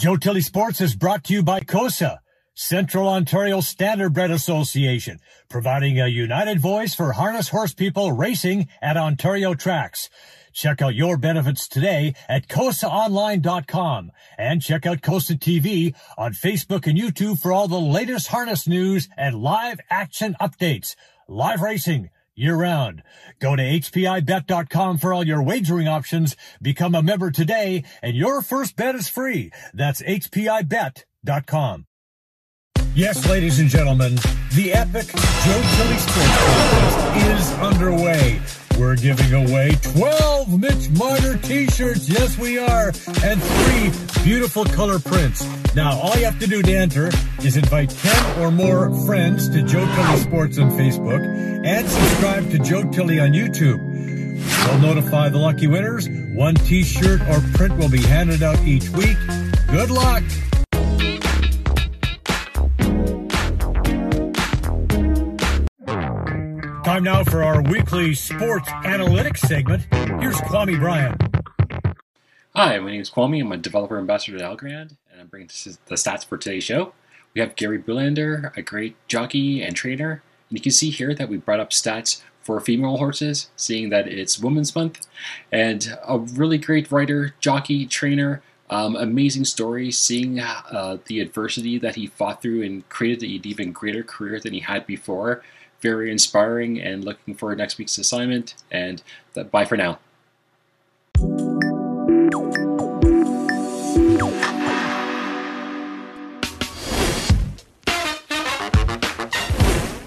Joe Tilley Sports is brought to you by COSA, Central Ontario Standardbred Association, providing a united voice for harness horse people racing at Ontario tracks. Check out your benefits today at COSAOnline.com and check out COSA TV on Facebook and YouTube for all the latest harness news and live action updates. Live racing year round. Go to HPIBet.com for all your wagering options. Become a member today and your first bet is free. That's HPIBet.com. Yes, ladies and gentlemen, the epic Joe Tilley Sports Contest is underway. We're giving away 12 Mitch Marner t-shirts. Yes, we are. And three beautiful color prints. Now, all you have to do to enter is invite 10 or more friends to Joe Tilley Sports on Facebook and subscribe to Joe Tilley on YouTube. We'll notify the lucky winners. One t-shirt or print will be handed out each week. Good luck. Time now for our weekly sports analytics segment. Here's Kwame Bryan. Hi, my name is Kwame. I'm a developer ambassador at Algorand, and I'm bringing the stats for today's show. We have Gary Boulanger, a great jockey and trainer, and you can see here that we brought up stats for female horses, seeing that it's Women's Month, and a really great writer, jockey, trainer. Um, amazing story, seeing uh, the adversity that he fought through and created an even greater career than he had before very inspiring and looking for next week's assignment. And uh, bye for now.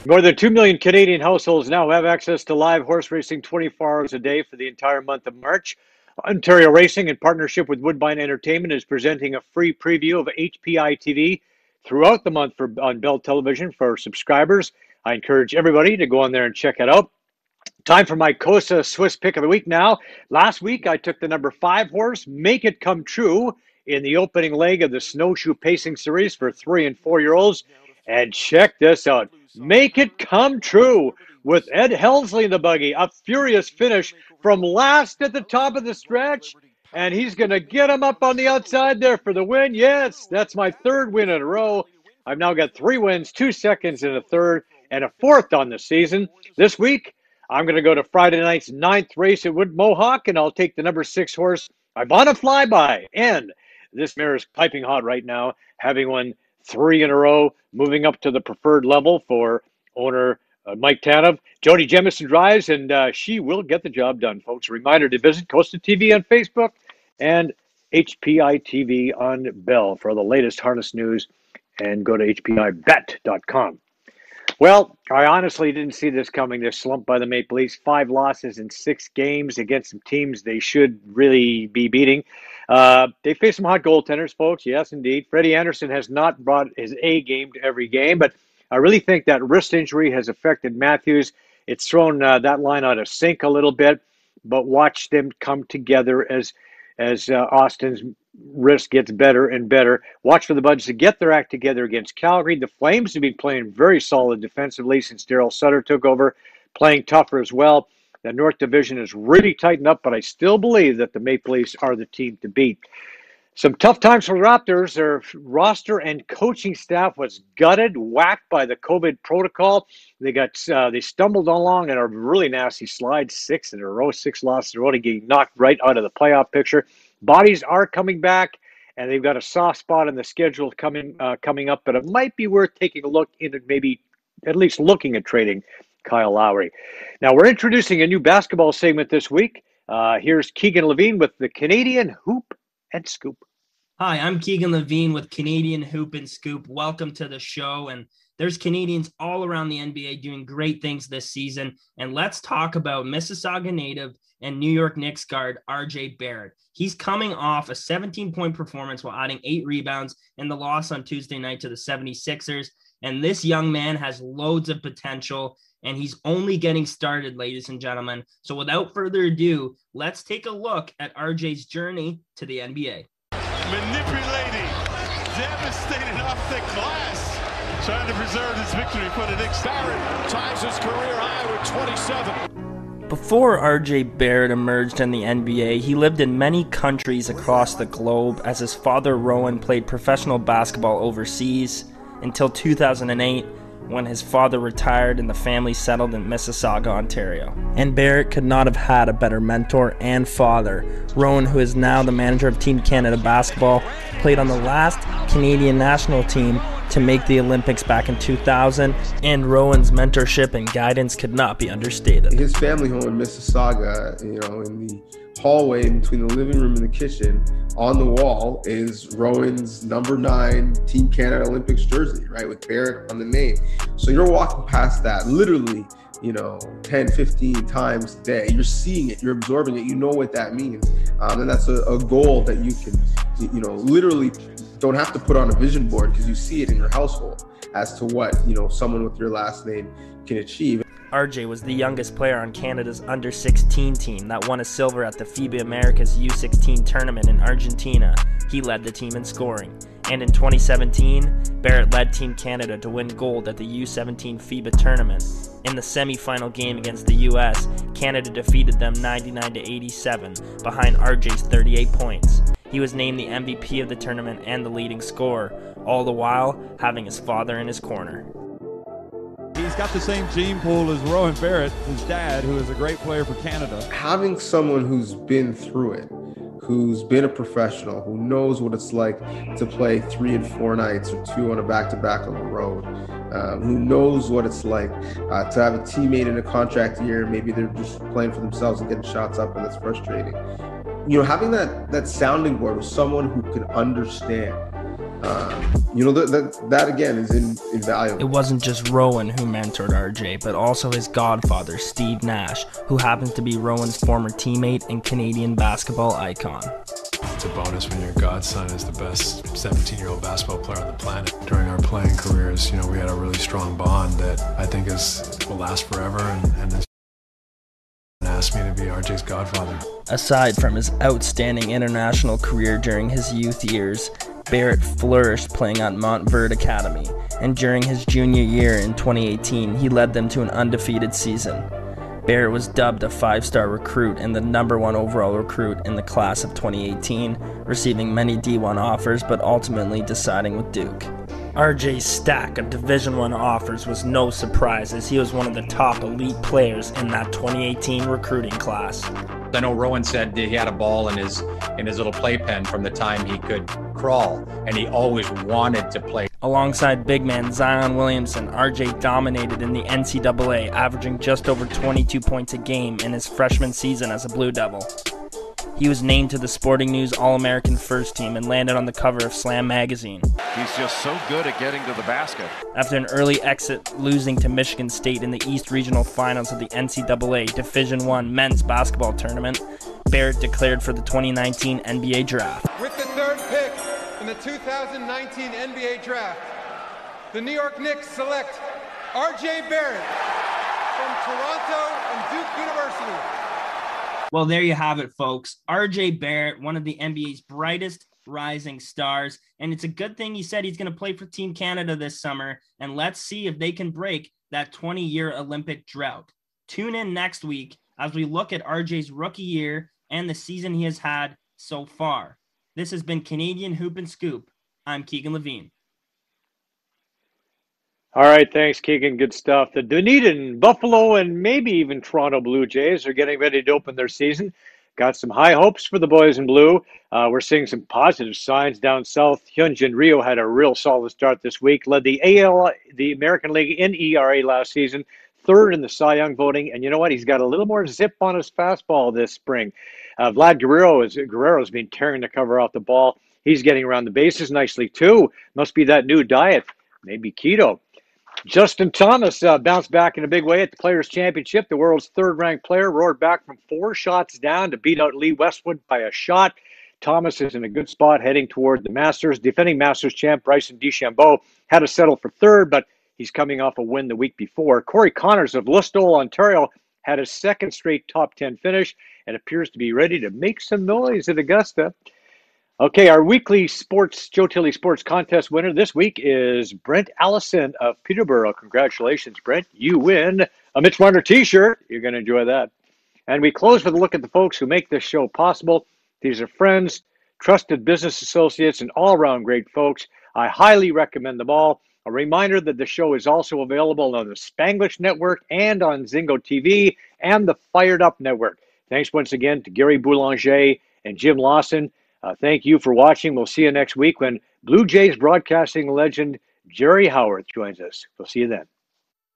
More than 2 million Canadian households now have access to live horse racing 24 hours a day for the entire month of March. Ontario Racing, in partnership with Woodbine Entertainment, is presenting a free preview of HPI TV throughout the month for, on Bell Television for subscribers. I encourage everybody to go on there and check it out. Time for my COSA Swiss pick of the week now. Last week, I took the number five horse, Make It Come True, in the opening leg of the Snowshoe Pacing Series for three and four year olds. And check this out Make It Come True with Ed Helsley in the buggy. A furious finish from last at the top of the stretch. And he's going to get him up on the outside there for the win. Yes, that's my third win in a row. I've now got three wins, two seconds, and a third and a fourth on the season. This week, I'm going to go to Friday night's ninth race at Wood Mohawk, and I'll take the number six horse, Ivana Flyby. And this mare is piping hot right now, having won three in a row, moving up to the preferred level for owner uh, Mike Tanev. Jody Jamieson drives, and uh, she will get the job done, folks. Reminder to visit COSA TV on Facebook and HPI TV on Bell for the latest harness news, and go to HPIBet.com. Well, I honestly didn't see this coming. This slump by the Maple Leafs, five losses in six games against some teams they should really be beating. Uh, they face some hot goaltenders, folks. Yes, indeed. Freddie Andersen has not brought his A game to every game, but I really think that wrist injury has affected Matthews. It's thrown uh, that line out of sync a little bit, but watch them come together as as uh, Austin's wrist gets better and better. Watch for the Buds to get their act together against Calgary. The Flames have been playing very solid defensively since Darryl Sutter took over, playing tougher as well. The North Division is really tightened up, but I still believe that the Maple Leafs are the team to beat. Some tough times for the Raptors. Their roster and coaching staff was gutted, whacked by the COVID protocol. They got uh, they stumbled along in a really nasty slide, six in a row, six losses in a row, getting knocked right out of the playoff picture. Bodies are coming back, and they've got a soft spot in the schedule coming uh, coming up. But it might be worth taking a look into maybe at least looking at trading Kyle Lowry. Now we're introducing a new basketball segment this week. Uh, here's Keegan Levine with the Canadian Hoop and Scoop. Hi, I'm Keegan Levine with Canadian Hoop and Scoop. Welcome to the show. And there's Canadians all around the NBA doing great things this season. And let's talk about Mississauga native and New York Knicks guard RJ Barrett. He's coming off a 17 point performance while adding eight rebounds in the loss on Tuesday night to the 76ers. And this young man has loads of potential and he's only getting started, ladies and gentlemen. So without further ado, let's take a look at RJ's journey to the NBA manipulating, devastating off the glass, trying to preserve his victory for the Knicks. Barrett ties his career high with 27. Before RJ Barrett emerged in the NBA, he lived in many countries across the globe as his father Rowan played professional basketball overseas until 2008 when his father retired and the family settled in Mississauga, Ontario. And Barrett could not have had a better mentor and father. Rowan, who is now the manager of Team Canada basketball, played on the last Canadian national team to make the Olympics back in 2000, and Rowan's mentorship and guidance could not be understated. His family home in Mississauga, you know, in the hallway between the living room and the kitchen, on the wall is Rowan's number nine Team Canada Olympics jersey, right, with Barrett on the name. So you're walking past that literally, you know, 10, 15 times a day. You're seeing it, you're absorbing it, you know what that means. Um, and that's a, a goal that you can, you know, literally don't have to put on a vision board because you see it in your household as to what, you know, someone with your last name can achieve. RJ was the youngest player on Canada's under 16 team that won a silver at the FIBA Americas U16 tournament in Argentina. He led the team in scoring. And in 2017, Barrett led Team Canada to win gold at the U17 FIBA tournament. In the semifinal game against the US, Canada defeated them 99 to 87 behind RJ's 38 points. He was named the MVP of the tournament and the leading scorer, all the while having his father in his corner. He's got the same gene pool as Rowan Barrett, his dad, who is a great player for Canada. Having someone who's been through it, who's been a professional, who knows what it's like to play three and four nights or two on a back to back on the road, um, who knows what it's like uh, to have a teammate in a contract year. Maybe they're just playing for themselves and getting shots up, and that's frustrating. You know, having that that sounding board with someone who can understand you know that, that that again is in, invaluable. It wasn't just Rowan who mentored RJ, but also his godfather Steve Nash, who happens to be Rowan's former teammate and Canadian basketball icon. It's a bonus when your godson is the best 17-year-old basketball player on the planet. During our playing careers, you know, we had a really strong bond that I think is will last forever, and, and asked me to be RJ's godfather. Aside from his outstanding international career during his youth years, Barrett flourished playing at Montverde Academy, and during his junior year in 2018, he led them to an undefeated season. Barrett was dubbed a five star recruit and the number one overall recruit in the class of 2018, receiving many D1 offers but ultimately deciding with Duke. RJ's stack of Division 1 offers was no surprise as he was one of the top elite players in that 2018 recruiting class. I know Rowan said he had a ball in his in his little playpen from the time he could crawl, and he always wanted to play. Alongside big man Zion Williamson, RJ dominated in the NCAA, averaging just over 22 points a game in his freshman season as a Blue Devil. He was named to the Sporting News All American First Team and landed on the cover of Slam magazine. He's just so good at getting to the basket. After an early exit, losing to Michigan State in the East Regional Finals of the NCAA Division I Men's Basketball Tournament, Barrett declared for the 2019 NBA Draft. With the third pick in the 2019 NBA Draft, the New York Knicks select R.J. Barrett from Toronto and Duke University. Well, there you have it, folks. RJ Barrett, one of the NBA's brightest rising stars. And it's a good thing he said he's going to play for Team Canada this summer. And let's see if they can break that 20 year Olympic drought. Tune in next week as we look at RJ's rookie year and the season he has had so far. This has been Canadian Hoop and Scoop. I'm Keegan Levine. All right, thanks, Keegan. Good stuff. The Dunedin, Buffalo, and maybe even Toronto Blue Jays are getting ready to open their season. Got some high hopes for the boys in blue. Uh, we're seeing some positive signs down south. Hyun Jin Ryu had a real solid start this week. Led the AL, the American League in ERA last season, third in the Cy Young voting. And you know what? He's got a little more zip on his fastball this spring. Uh, Vlad Guerrero is Guerrero's been tearing the cover off the ball. He's getting around the bases nicely too. Must be that new diet, maybe keto. Justin Thomas uh, bounced back in a big way at the Players' Championship. The world's third-ranked player roared back from four shots down to beat out Lee Westwood by a shot. Thomas is in a good spot heading toward the Masters. Defending Masters champ Bryson DeChambeau had to settle for third, but he's coming off a win the week before. Corey Conners of Listowel, Ontario, had a second straight top 10 finish and appears to be ready to make some noise at Augusta. Okay, our weekly sports Joe Tilley Sports Contest winner this week is Brent Allison of Peterborough. Congratulations, Brent. You win a Mitch Marner t shirt. You're going to enjoy that. And we close with a look at the folks who make this show possible. These are friends, trusted business associates, and all around great folks. I highly recommend them all. A reminder that the show is also available on the Spanglish Network and on Zingo TV and the Fired Up Network. Thanks once again to Gary Boulanger and Jim Lawson. Uh, thank you for watching. We'll see you next week when Blue Jays broadcasting legend Jerry Howarth joins us. We'll see you then.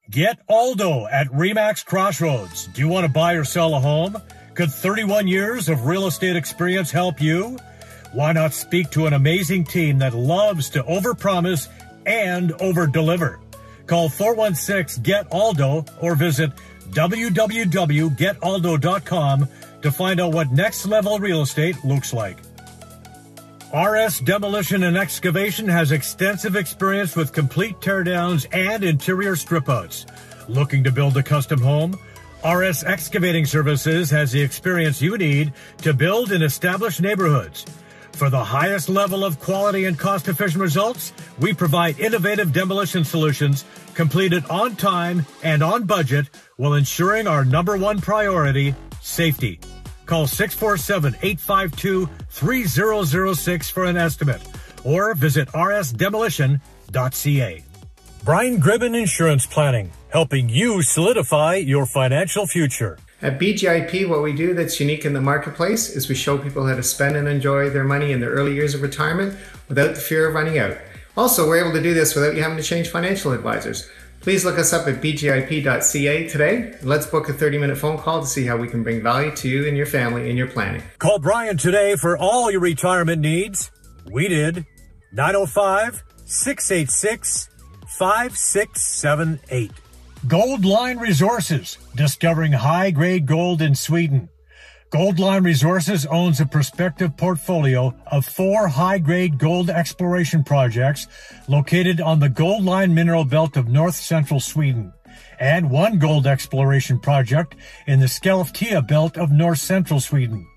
Get Aldo at Remax Crossroads. Do you want to buy or sell a home? Could 31 years of real estate experience help you? Why not speak to an amazing team that loves to overpromise and overdeliver? Call 416 GET ALDO or visit www.getaldo.com to find out what next level real estate looks like. RS Demolition and Excavation has extensive experience with complete teardowns and interior strip outs. Looking to build a custom home? RS Excavating Services has the experience you need to build and establish neighborhoods. For the highest level of quality and cost efficient results, we provide innovative demolition solutions completed on time and on budget while ensuring our number one priority, safety. Call 647-852-3006 for an estimate or visit rsdemolition.ca. Brian Gribben Insurance Planning, helping you solidify your financial future. At BGIP, what we do that's unique in the marketplace is we show people how to spend and enjoy their money in their early years of retirement without the fear of running out. Also, we're able to do this without you having to change financial advisors. Please look us up at bgip.ca today. Let's book a 30 minute phone call to see how we can bring value to you and your family in your planning. Call Brian today for all your retirement needs. We did 905 686 5678. Goldline Resources, discovering high grade gold in Sweden. Goldline Resources owns a prospective portfolio of four high-grade gold exploration projects located on the Goldline mineral belt of north central Sweden and one gold exploration project in the Skellefteå belt of north central Sweden.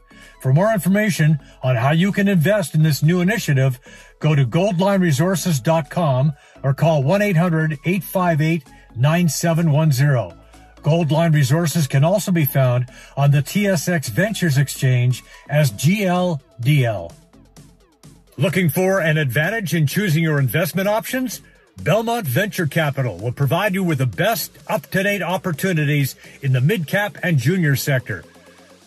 For more information on how you can invest in this new initiative, go to goldlineresources.com or call 1-800-858-9710. Goldline Resources can also be found on the TSX Ventures Exchange as GLDL. Looking for an advantage in choosing your investment options? Belmont Venture Capital will provide you with the best up-to-date opportunities in the mid-cap and junior sector.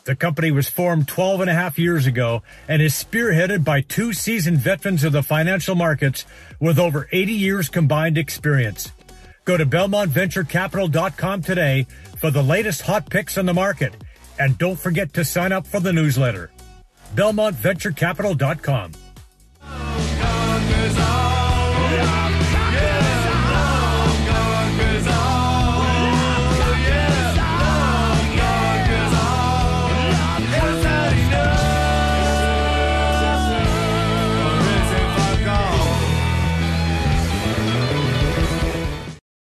The company was formed 12 and a half years ago and is spearheaded by two seasoned veterans of the financial markets with over 80 years combined experience. Go to BelmontVentureCapital.com today for the latest hot picks on the market. And don't forget to sign up for the newsletter. BelmontVentureCapital.com.